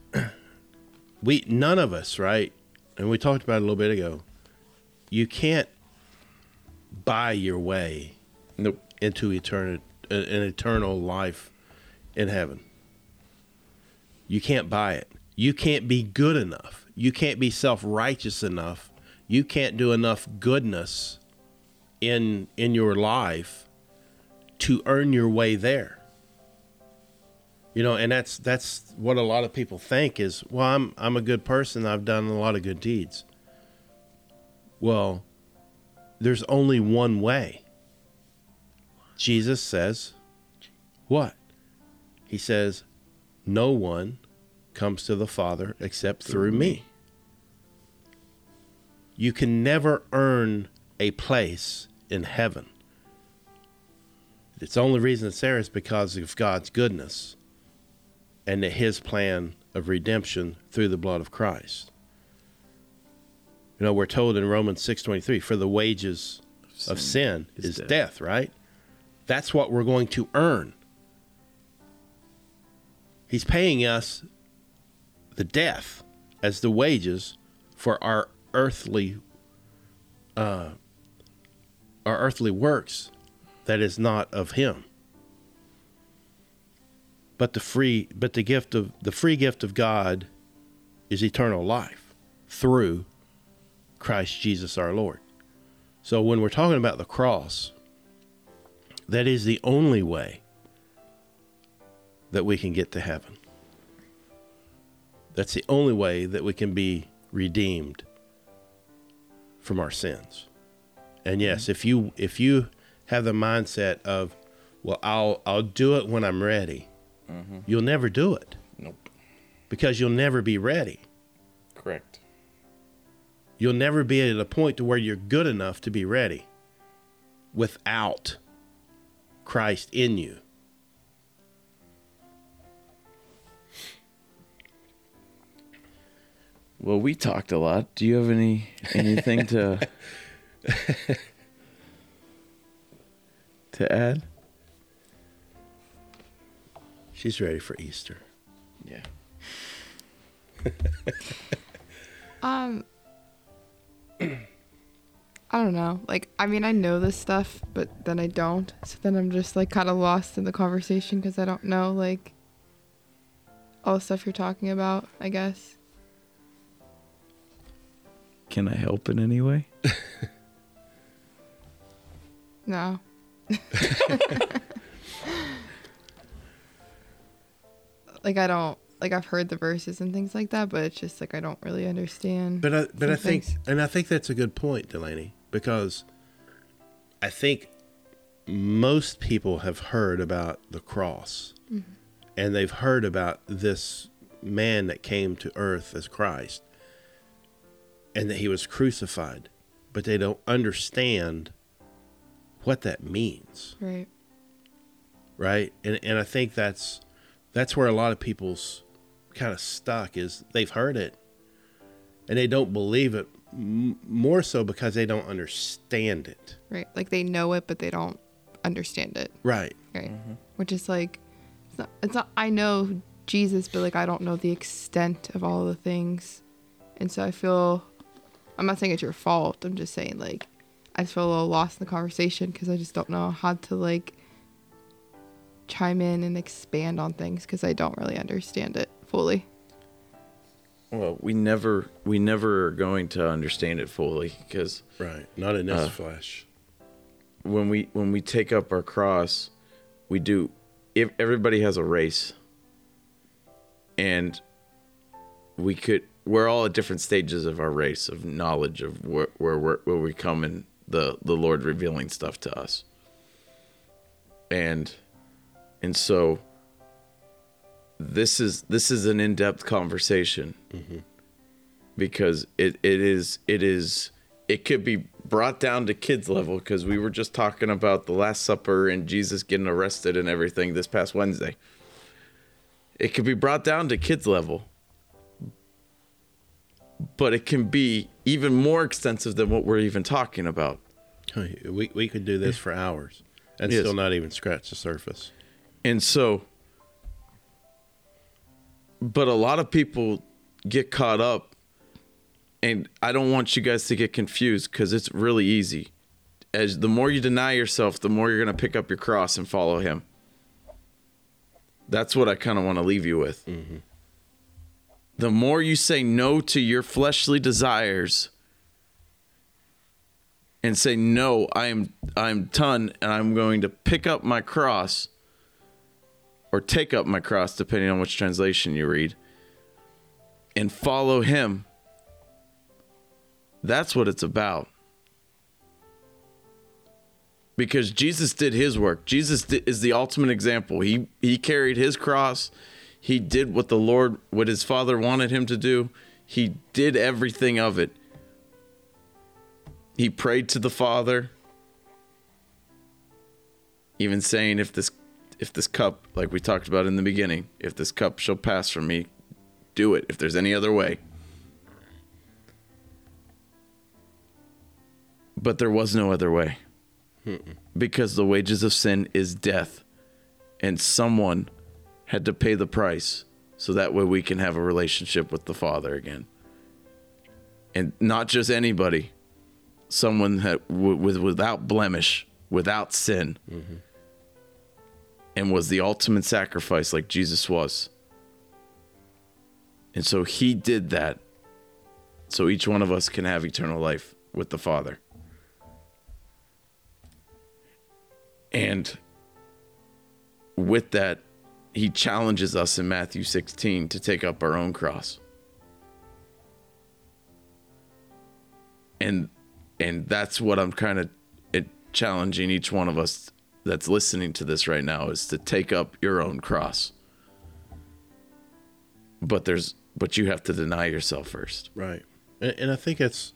We none of us, right? And we talked about it a little bit ago. You can't buy your way Nope. into eternal an eternal life in heaven. You can't buy it. You can't be good enough. You can't be self-righteous enough. You can't do enough goodness in in your life to earn your way there. You know, and that's that's what a lot of people think is, well, I'm I'm a good person. I've done a lot of good deeds. Well, there's only one way. Jesus says, what? He says, no one comes to the Father except through me. You can never earn a place in heaven. It's the only reason it's there is because of God's goodness and his plan of redemption through the blood of Christ. You know, we're told in Romans 6:23, for the wages of sin is is death. death, right? That's what we're going to earn. He's paying us the death as the wages for our earthly uh, our earthly works that is not of him but the free but the gift of the free gift of God is eternal life through Christ Jesus our Lord. So when we're talking about the cross, that is the only way that we can get to heaven. That's the only way that we can be redeemed from our sins. And yes, mm-hmm. if you if you have the mindset of, well, I'll I'll do it when I'm ready, mm-hmm. you'll never do it Nope. because you'll never be ready. Correct. You'll never be at a point to where you're good enough to be ready without Christ in you. Well, we talked a lot. Do you have any anything to [laughs] to add? She's ready for Easter. Yeah. [laughs] Um, [clears throat] I don't know. Like, I mean, I know this stuff, but then I don't. So then I'm just like kind of lost in the conversation because I don't know like all the stuff you're talking about. I guess. Can I help in any way? [laughs] No. [laughs] [laughs] like I don't like I've heard the verses and things like that, but it's just like I don't really understand. But I, but I think, things. and I think that's a good point, Delaney, because I think most people have heard about the cross, mm-hmm. and they've heard about this man that came to earth as Christ, and that he was crucified, but they don't understand what that means. right. right and and i think that's that's where a lot of people's kind of stuck is they've heard it and they don't believe it m- more so because they don't understand it Right. Like they know it, but they don't understand it. right Right. Mm-hmm. Which is like, it's not, it's not, I know Jesus, but like I don't know the extent of all the things. And so I feel, I'm not saying it's your fault. I'm just saying like, I just feel a little lost in the conversation because I just don't know how to like chime in and expand on things because I don't really understand it fully. Well, we never we never are going to understand it fully because right not in this Uh, flesh when we when we take up our cross, we do. If everybody has a race, and we could, we're all at different stages of our race of knowledge of where where where, where we come in the the Lord revealing stuff to us, and and so this is this is an in depth conversation mm-hmm. because it, it is it is it could be brought down to kids level because we were just talking about the last supper and jesus getting arrested and everything this past wednesday. It could be brought down to kids level. But it can be even more extensive than what we're even talking about. We, we could do this for hours and Yes. still not even scratch the surface. And so, but a lot of people get caught up, and I don't want you guys to get confused because it's really easy. As the more you deny yourself, the more you're going to pick up your cross and follow Him. That's what I kind of want to leave you with. Mm-hmm. The more you say no to your fleshly desires and say no, I am I'm done and I'm going to pick up my cross or take up my cross, depending on which translation you read, and follow him. That's what it's about. Because Jesus did his work. Jesus is the ultimate example. He he carried his cross. He did what the Lord, what his Father wanted him to do. He did everything of it. He prayed to the Father, even saying, "If this if this cup, like we talked about in the beginning, if this cup shall pass from me, do it. If there's any other way. But there was no other way. Because the wages of sin is death. And someone had to pay the price so that way we can have a relationship with the Father again. And not just anybody, someone that w- with without blemish, without sin mm-hmm. And was the ultimate sacrifice like Jesus was. And so he did that so each one of us can have eternal life with the Father. And with that, he challenges us in Matthew 16 to take up our own cross. And and that's what I'm kind of challenging each one of us that's listening to this right now is to take up your own cross. But there's but you have to deny yourself first. Right. And, and I think it's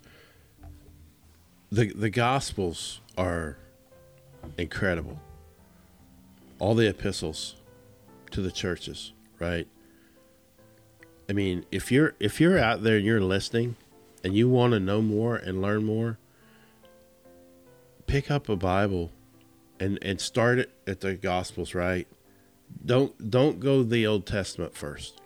the the gospels are incredible. All the epistles to the churches, right? I mean, if you're if you're out there and you're listening and you want to know more and learn more, pick up a Bible and and start it at the gospels, right? Don't don't go the Old Testament first.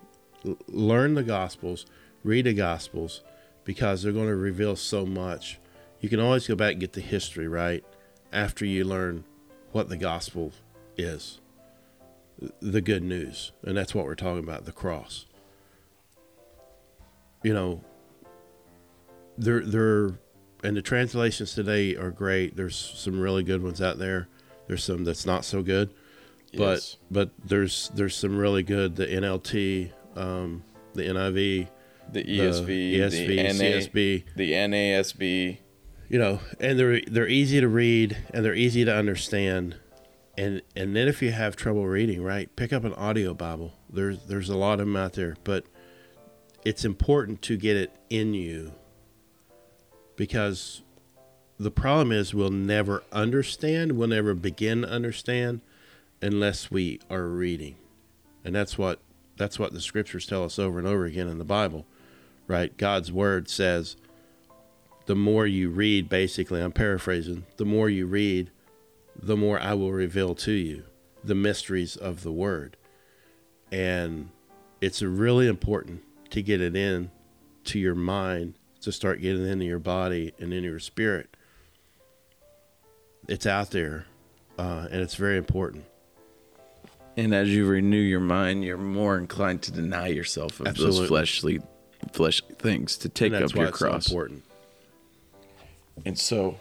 L- learn the Gospels, read the Gospels, because they're going to reveal so much. You can always go back and get the history right after you learn what the Gospel is the good news. And that's what we're talking about the cross. You know, they're, they're, and the translations today are great. There's some really good ones out there. There's some that's not so good but Yes. but there's there's some really good the NLT, um, the NIV, the the ESV, ESV, the NA, CSB, the NASB. you know, and they're they're easy to read and they're easy to understand, and and then if you have trouble reading, right, pick up an audio Bible. There's there's a lot of them out there, but it's important to get it in you because the problem is we'll never understand, we'll never begin to understand unless we are reading. And that's what that's what the scriptures tell us over and over again in the Bible. Right? God's word says the more you read basically, I'm paraphrasing, the more you read, the more I will reveal to you the mysteries of the word. And it's really important to get it in to your mind to start getting it into your body and into your spirit. It's out there, uh, and it's very important. And as you renew your mind, you're more inclined to deny yourself of Absolutely. those fleshly, fleshly things to take up your cross. important. And so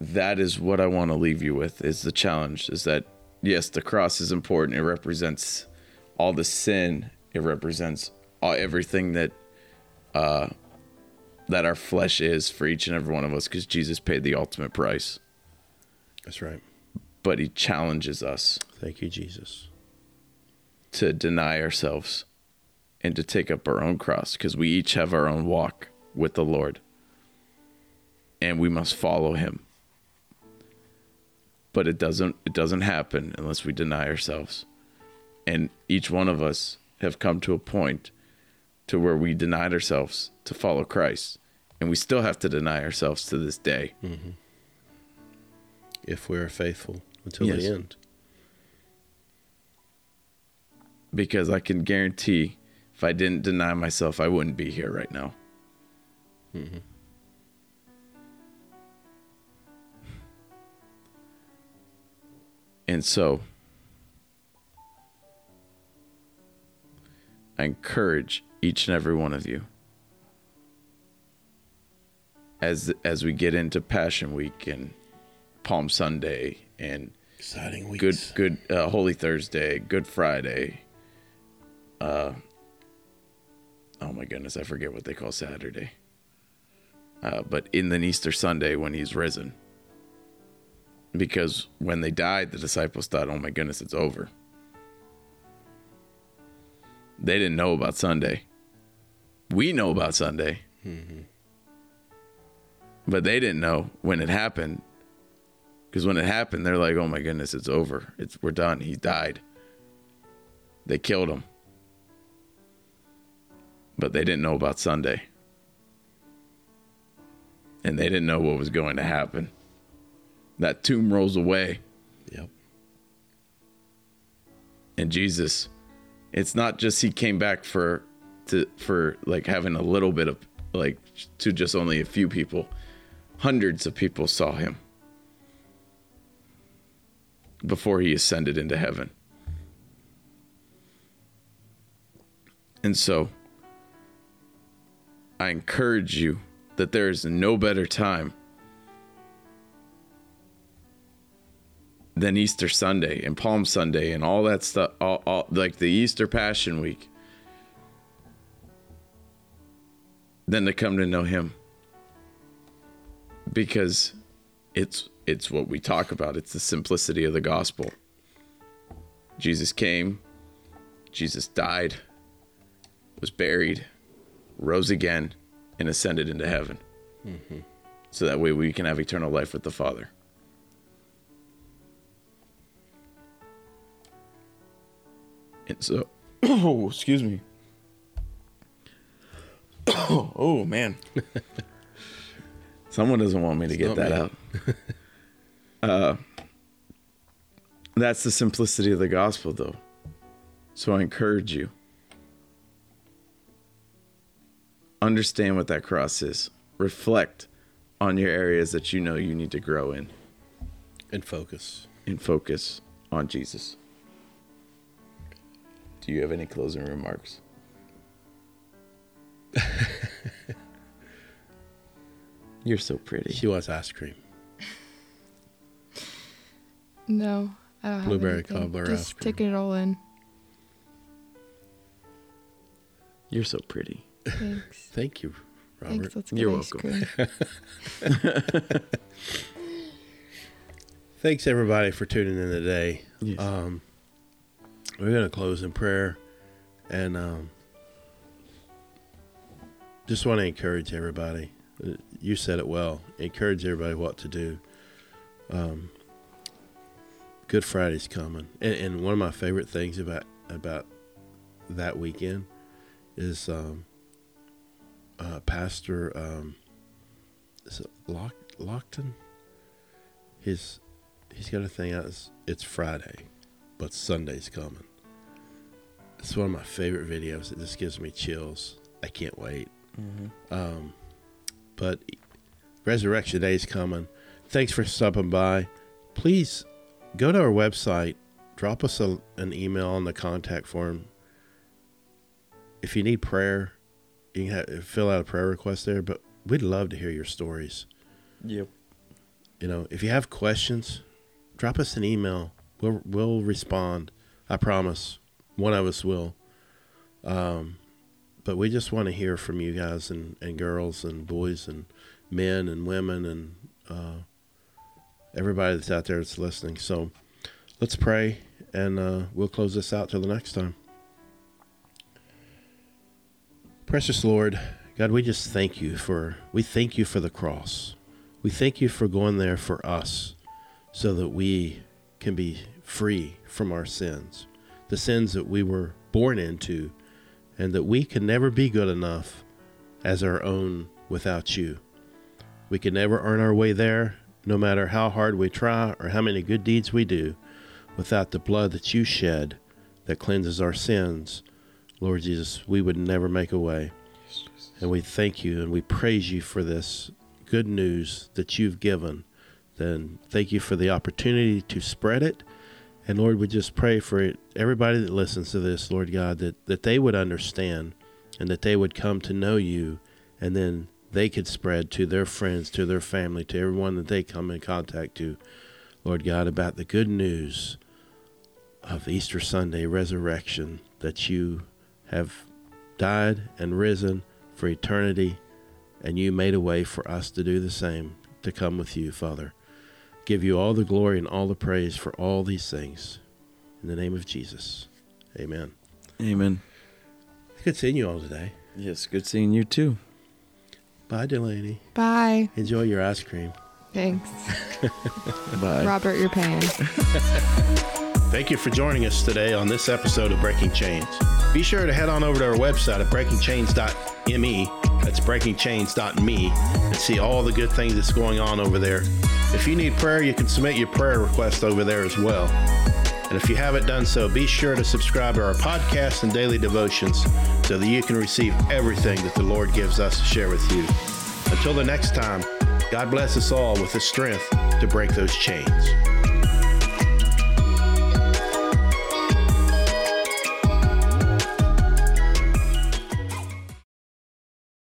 that is what I want to leave you with is the challenge is that yes, the cross is important. It represents all the sin. It represents all, everything that uh that our flesh is for each and every one of us because Jesus paid the ultimate price. That's right. But he challenges us Thank you, Jesus. to deny ourselves and to take up our own cross because we each have our own walk with the Lord and we must follow him. But it doesn't it doesn't happen unless we deny ourselves. And each one of us have come to a point to where we denied ourselves to follow Christ and we still have to deny ourselves to this day. Mm-hmm. If we are faithful until Yes. the end. because I can guarantee if I didn't deny myself, I wouldn't be here right now. Mm-hmm. And so, I encourage each and every one of you as as we get into Passion Week and Palm Sunday and Exciting weeks. good good uh, Holy Thursday, Good Friday. Uh, oh my goodness, I forget what they call Saturday. Uh, but in the Easter Sunday when he's risen, because when they died, the disciples thought, "Oh my goodness, it's over." They didn't know about Sunday. We know about Sunday, but they didn't know when it happened because when it happened, they're like, "Oh my goodness, it's over. It's we're done. He died. They killed him." But they didn't know about Sunday. And they didn't know what was going to happen. That tomb rolls away, Yep. and Jesus, it's not just he came back for to for like having a little bit of like to just only a few people. Hundreds of people saw him before he ascended into heaven. And so I encourage you that there is no better time than Easter Sunday and Palm Sunday and all that stuff, all, all, like the Easter Passion Week, than to come to know Him. Because it's it's what we talk about. It's the simplicity of the gospel. Jesus came, Jesus died, was buried, rose again, and ascended into heaven. Mm-hmm. So that way we can have eternal life with the Father. And so, [coughs] oh, excuse me. [coughs] oh, man. [laughs] Someone doesn't want me to get that me. out. [laughs] uh, that's the simplicity of the gospel, though. So I encourage you understand what that cross is. Reflect on your areas that you know you need to grow in And focus. and focus on Jesus. Do you have any closing remarks? [laughs] You're so pretty. She wants ice cream. No, I don't have Blueberry anything. cobbler ice Just cream. taking it all in. You're so pretty. Thanks. [laughs] Thank you, Robert. Thanks. Let's get You're ice welcome. cream. [laughs] Thanks everybody for tuning in today. Yes. Um, we're gonna close in prayer, and um, just want to encourage everybody. Uh, You said it well. Encourage everybody what to do. Um, Good Friday's coming, and, and one of my favorite things about about that weekend is um, uh, Pastor um, is it Lock, Lockton. His he's got a thing out. It's, it's Friday, but Sunday's coming. It's one of my favorite videos. It just gives me chills. I can't wait. Um, but Resurrection Day is coming. Thanks for stopping by. Please go to our website. Drop us a, an email on the contact form. If you need prayer, you can have, fill out a prayer request there. But we'd love to hear your stories. Yep. You know, if you have questions, drop us an email. We'll we'll respond. I promise. One of us will. Um, but we just want to hear from you guys and, and girls and boys and men and women and uh, everybody that's out there that's listening. So let's pray and uh, we'll close this out till the next time. Precious Lord, God, we just thank you for we thank you for the cross. We thank you for going there for us so that we can be free from our sins, the sins that we were born into, and that we can never be good enough as our own without you. We can never earn our way there, no matter how hard we try or how many good deeds we do, without the blood that you shed that cleanses our sins. Lord Jesus, we would never make a way. And we thank you and we praise you for this good news that you've given. Then thank you for the opportunity to spread it. And Lord, we just pray for it, everybody that listens to this, Lord God, that, that they would understand and that they would come to know you and then they could spread to their friends, to their family, to everyone that they come in contact to, Lord God, about the good news of Easter Sunday resurrection that you have died and risen for eternity, and you made a way for us to do the same, to come with you, Father. Give you all the glory and all the praise for all these things. In the name of Jesus. Amen. Amen. Good seeing you all today. Yes, good seeing you too. Bye, Delaney. Bye. Enjoy your ice cream. Thanks. [laughs] Bye. Robert, you're paying. [laughs] Thank you for joining us today on this episode of Breaking Chains. Be sure to head on over to our website at breakingchains.me, that's breakingchains.me, and see all the good things that's going on over there. If you need prayer, you can submit your prayer request over there as well. And if you haven't done so, be sure to subscribe to our podcast and daily devotions so that you can receive everything that the Lord gives us to share with you. Until the next time, God bless us all with the strength to break those chains.